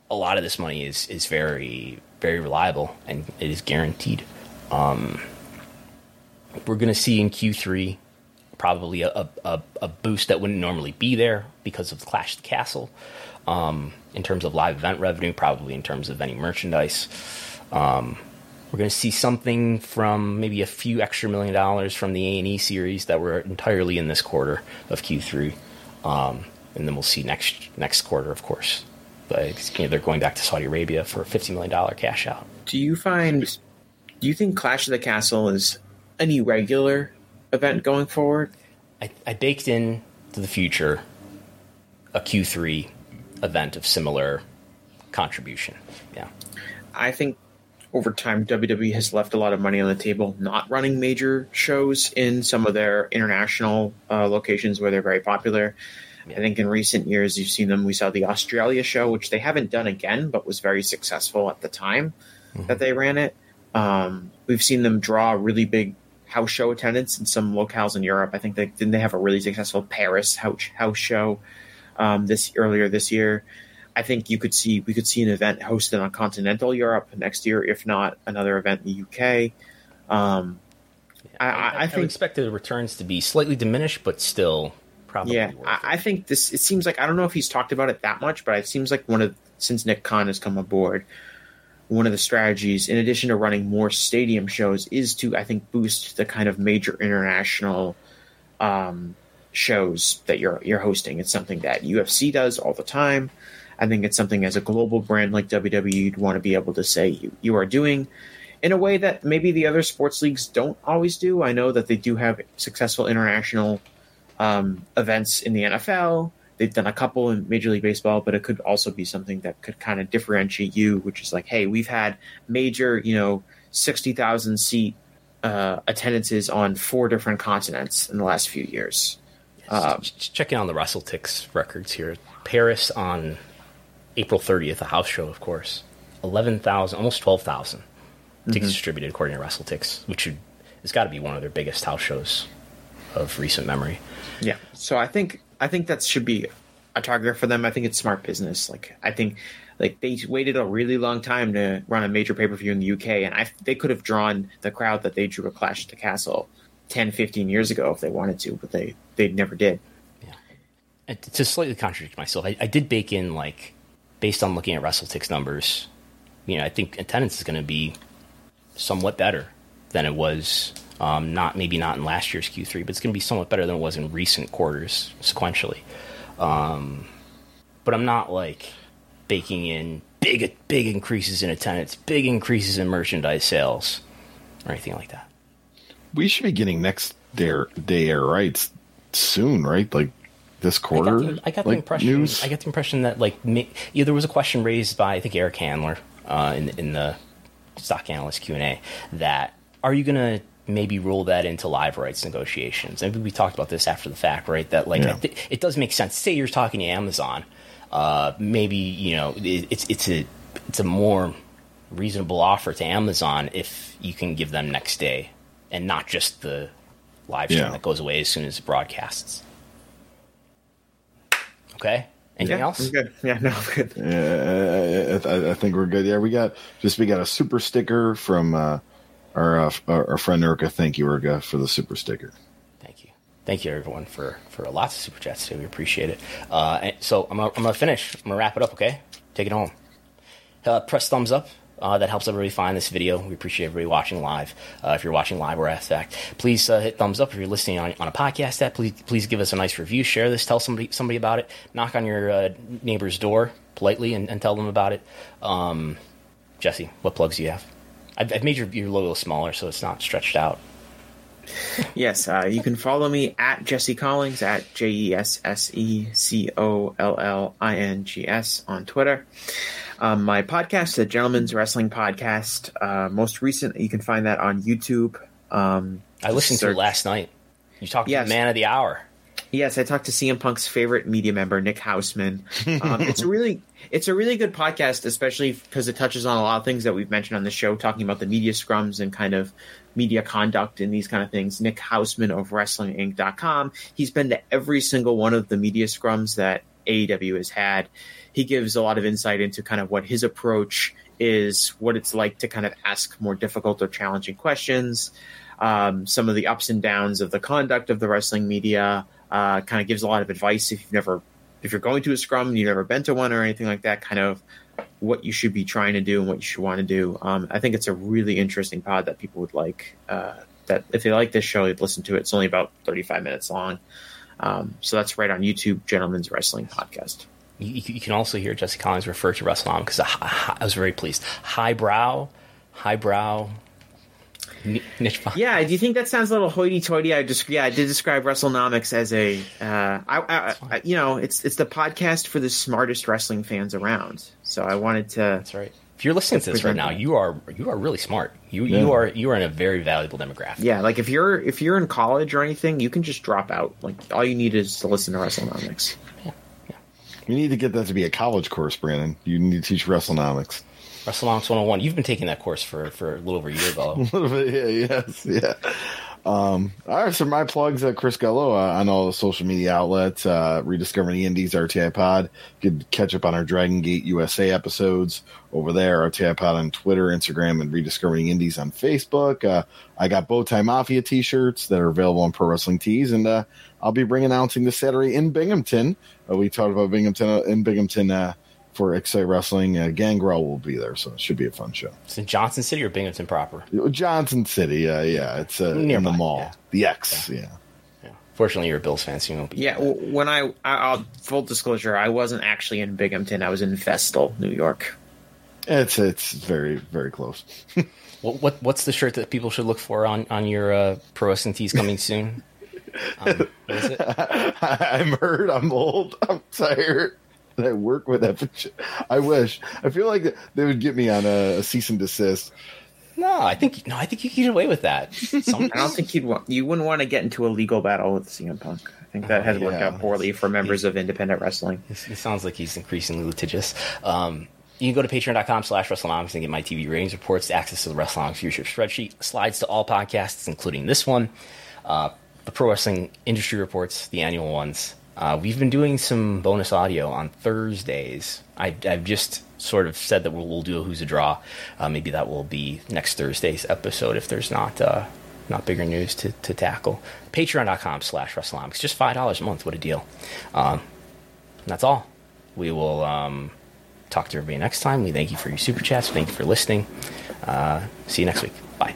a lot of this money is is very very reliable and it is guaranteed. Um, we're going to see in Q3 probably a, a, a, boost that wouldn't normally be there because of Clash of the Castle. Um, in terms of live event revenue, probably in terms of any merchandise. Um, we're going to see something from maybe a few extra million dollars from the A and E series that were entirely in this quarter of Q3, um, and then we'll see next next quarter, of course. But you know, they're going back to Saudi Arabia for a fifty million dollar cash out. Do you find? Do you think Clash of the Castle is an irregular event going forward? I, I baked in to the future a Q3 event of similar contribution. Yeah. I think over time, WWE has left a lot of money on the table not running major shows in some of their international uh, locations where they're very popular. Yeah. I think in recent years, you've seen them. We saw the Australia show, which they haven't done again, but was very successful at the time mm-hmm. that they ran it. Um, we've seen them draw really big house show attendance in some locales in Europe. I think they didn't they have a really successful Paris house house show um, this earlier this year. I think you could see we could see an event hosted on continental Europe next year, if not another event in the UK. Um, I, I, I, think I expect the returns to be slightly diminished, but still probably. Yeah, I, I, think this. It seems like I don't know if he's talked about it that much, but it seems like one of since Nick Khan has come aboard, one of the strategies, in addition to running more stadium shows, is to I think boost the kind of major international um, shows that you're you're hosting. It's something that UFC does all the time. I think it's something as a global brand like WWE you'd want to be able to say you, you are doing in a way that maybe the other sports leagues don't always do. I know that they do have successful international um, events in the NFL. They've done a couple in Major League Baseball, but it could also be something that could kind of differentiate you, which is like, hey, we've had major, you know, 60,000 seat uh, attendances on four different continents in the last few years. Um, checking on the WrestleTix records here. Paris on April 30th, a house show, of course. 11,000, almost 12,000 mm-hmm. tickets distributed according to WrestleTix, which should, has got to be one of their biggest house shows of recent memory. Yeah. So I think I think that should be a target for them. I think it's smart business. Like I think like they waited a really long time to run a major pay per view in the UK, and I, they could have drawn the crowd that they drew a Clash at the Castle 10, 15 years ago if they wanted to, but they they never did. Yeah. To slightly contradict myself, I, I did bake in like based on looking at WrestleTix numbers, you know, I think attendance is going to be somewhat better than it was. Um, not maybe not in last year's Q3, but it's going to be somewhat better than it was in recent quarters sequentially. Um, but I'm not like baking in big big increases in attendance, big increases in merchandise sales, or anything like that. We should be getting next day, day air rights soon, right? Like this quarter. I got the, I got like, the impression. News? I got the impression that like me, yeah, there was a question raised by I think Eric Handler uh, in in the stock analyst Q and A that are you going to maybe roll that into live rights negotiations? And we talked about this after the fact, right? That like yeah. th- it does make sense. Say you're talking to Amazon, uh, maybe you know it, it's it's a it's a more reasonable offer to Amazon if you can give them next day and not just the live stream yeah. that goes away as soon as it broadcasts. Okay. Anything yeah, else? I'm good. Yeah, no, I'm good. Yeah, I, I, think we're good. Yeah, we got just we got a super sticker from uh, our, uh, our friend Erica. Thank you, Erica, for the super sticker. Thank you, thank you, everyone, for for lots of super chats too. We appreciate it. Uh, so I'm gonna, I'm gonna finish. I'm gonna wrap it up. Okay, take it home. Uh, press thumbs up uh, that helps everybody find this video. We appreciate everybody watching live. Uh, if you're watching live or fact, please uh, hit thumbs up. If you're listening on, on a podcast app, please please give us a nice review. Share this. Tell somebody somebody about it. Knock on your uh, neighbor's door politely and, and, tell them about it. Um, Jesse, what plugs do you have? I've, I've made your, your logo smaller so it's not stretched out. yes, uh, you can follow me at Jesse Collings at J E S S E C O L L I N G S on Twitter. Um, my podcast, the Gentleman's Wrestling Podcast, uh, most recent, you can find that on YouTube. Um, I listened to search- it last night. You talked to Yes. the man of the hour. Yes, I talked to CM Punk's favorite media member, Nick Hausman. Um, it's a really, it's a really good podcast, especially because it touches on a lot of things that we've mentioned on the show, talking about the media scrums and kind of media conduct and these kind of things. Nick Hausman of WrestlingInc.com. He's been to every single one of the media scrums that AEW has had. He gives a lot of insight into kind of what his approach is, what it's like to kind of ask more difficult or challenging questions um, some of the ups and downs of the conduct of the wrestling media. Uh, kind of gives a lot of advice if you've never, if you're going to a scrum, you've never been to one or anything like that. Kind of what you should be trying to do and what you should want to do. Um, I think it's a really interesting pod that people would like. Uh, that if they like this show, they'd listen to it. It's only about 35 minutes long. Um, so that's right on YouTube, Gentlemen's Wrestling Podcast. You, you can also hear Jesse Collings refer to a hi- hi- I was very pleased. Highbrow, highbrow, niche. pod- Yeah, do you think that sounds a little hoity-toity? I just yeah, I did describe WrestleNomics as a, uh, I, I, I, you know, it's it's the podcast for the smartest wrestling fans around. So I wanted to. That's right. If you're listening to this right now, you are you are really smart. You you are you are in a very valuable demographic. Yeah, like if you're if you're in college or anything, you can just drop out. Like all you need is to listen to WrestleNomics. Yeah. You need to get that to be a college course, Brandon. You need to teach WrestleNomics. WrestleNomics 101. You've been taking that course for for a little over a year though. A little bit, yeah, yes, yeah. Um, all right, so my plugs at Chris Gullo uh, on all the social media outlets. Uh, Rediscovering the Indies, RTI Pod. You can catch up on our Dragon Gate USA episodes over there. RTI Pod on Twitter, Instagram, and Rediscovering Indies on Facebook. Uh, I got Bowtie Mafia t-shirts that are available on Pro Wrestling Tees, and uh, I'll be bringing announcing this Saturday in Binghamton. Uh, we talked about Binghamton uh, in Binghamton uh, for Excite Wrestling. Uh, Gangrel will be there, so it should be a fun show. It's in Johnson City or Binghamton proper. Johnson City, uh, yeah, it's uh, in the mall. yeah. The X, yeah. Yeah. Fortunately, you're a Bills fan, so you won't be. Yeah, w- when I, I I'll, full disclosure, I wasn't actually in Binghamton. I was in Vestal, New York. It's it's very very close. What, what what's the shirt that people should look for on on your uh, pro wrestling tees coming soon? Um, what is it? I'm hurt. I'm old. I'm tired. And I work with that. bitch. I wish. I feel like they would get me on a, a cease and desist. No, I think no, I think you can get away with that. Some, I don't think you'd want you wouldn't want to get into a legal battle with CM Punk. I think that has worked yeah. out poorly for members of independent wrestling. It sounds like he's increasingly litigious. Um, you can go to patreon.com slash WrestleNomics and get my TV ratings reports, access to the WrestleNomics future spreadsheet, slides to all podcasts, including this one, uh, the Pro Wrestling Industry Reports, the annual ones. Uh, we've been doing some bonus audio on Thursdays. I, I've just sort of said that we'll, we'll do a Who's a Draw. Uh, maybe that will be next Thursday's episode if there's not uh, not bigger news to, to tackle. Patreon.com slash WrestleNomics. Just $5 a month. What a deal. Um, that's all. We will um, talk to everybody next time. We thank you for your super chats. Thank you for listening. Uh, see you next week. Bye.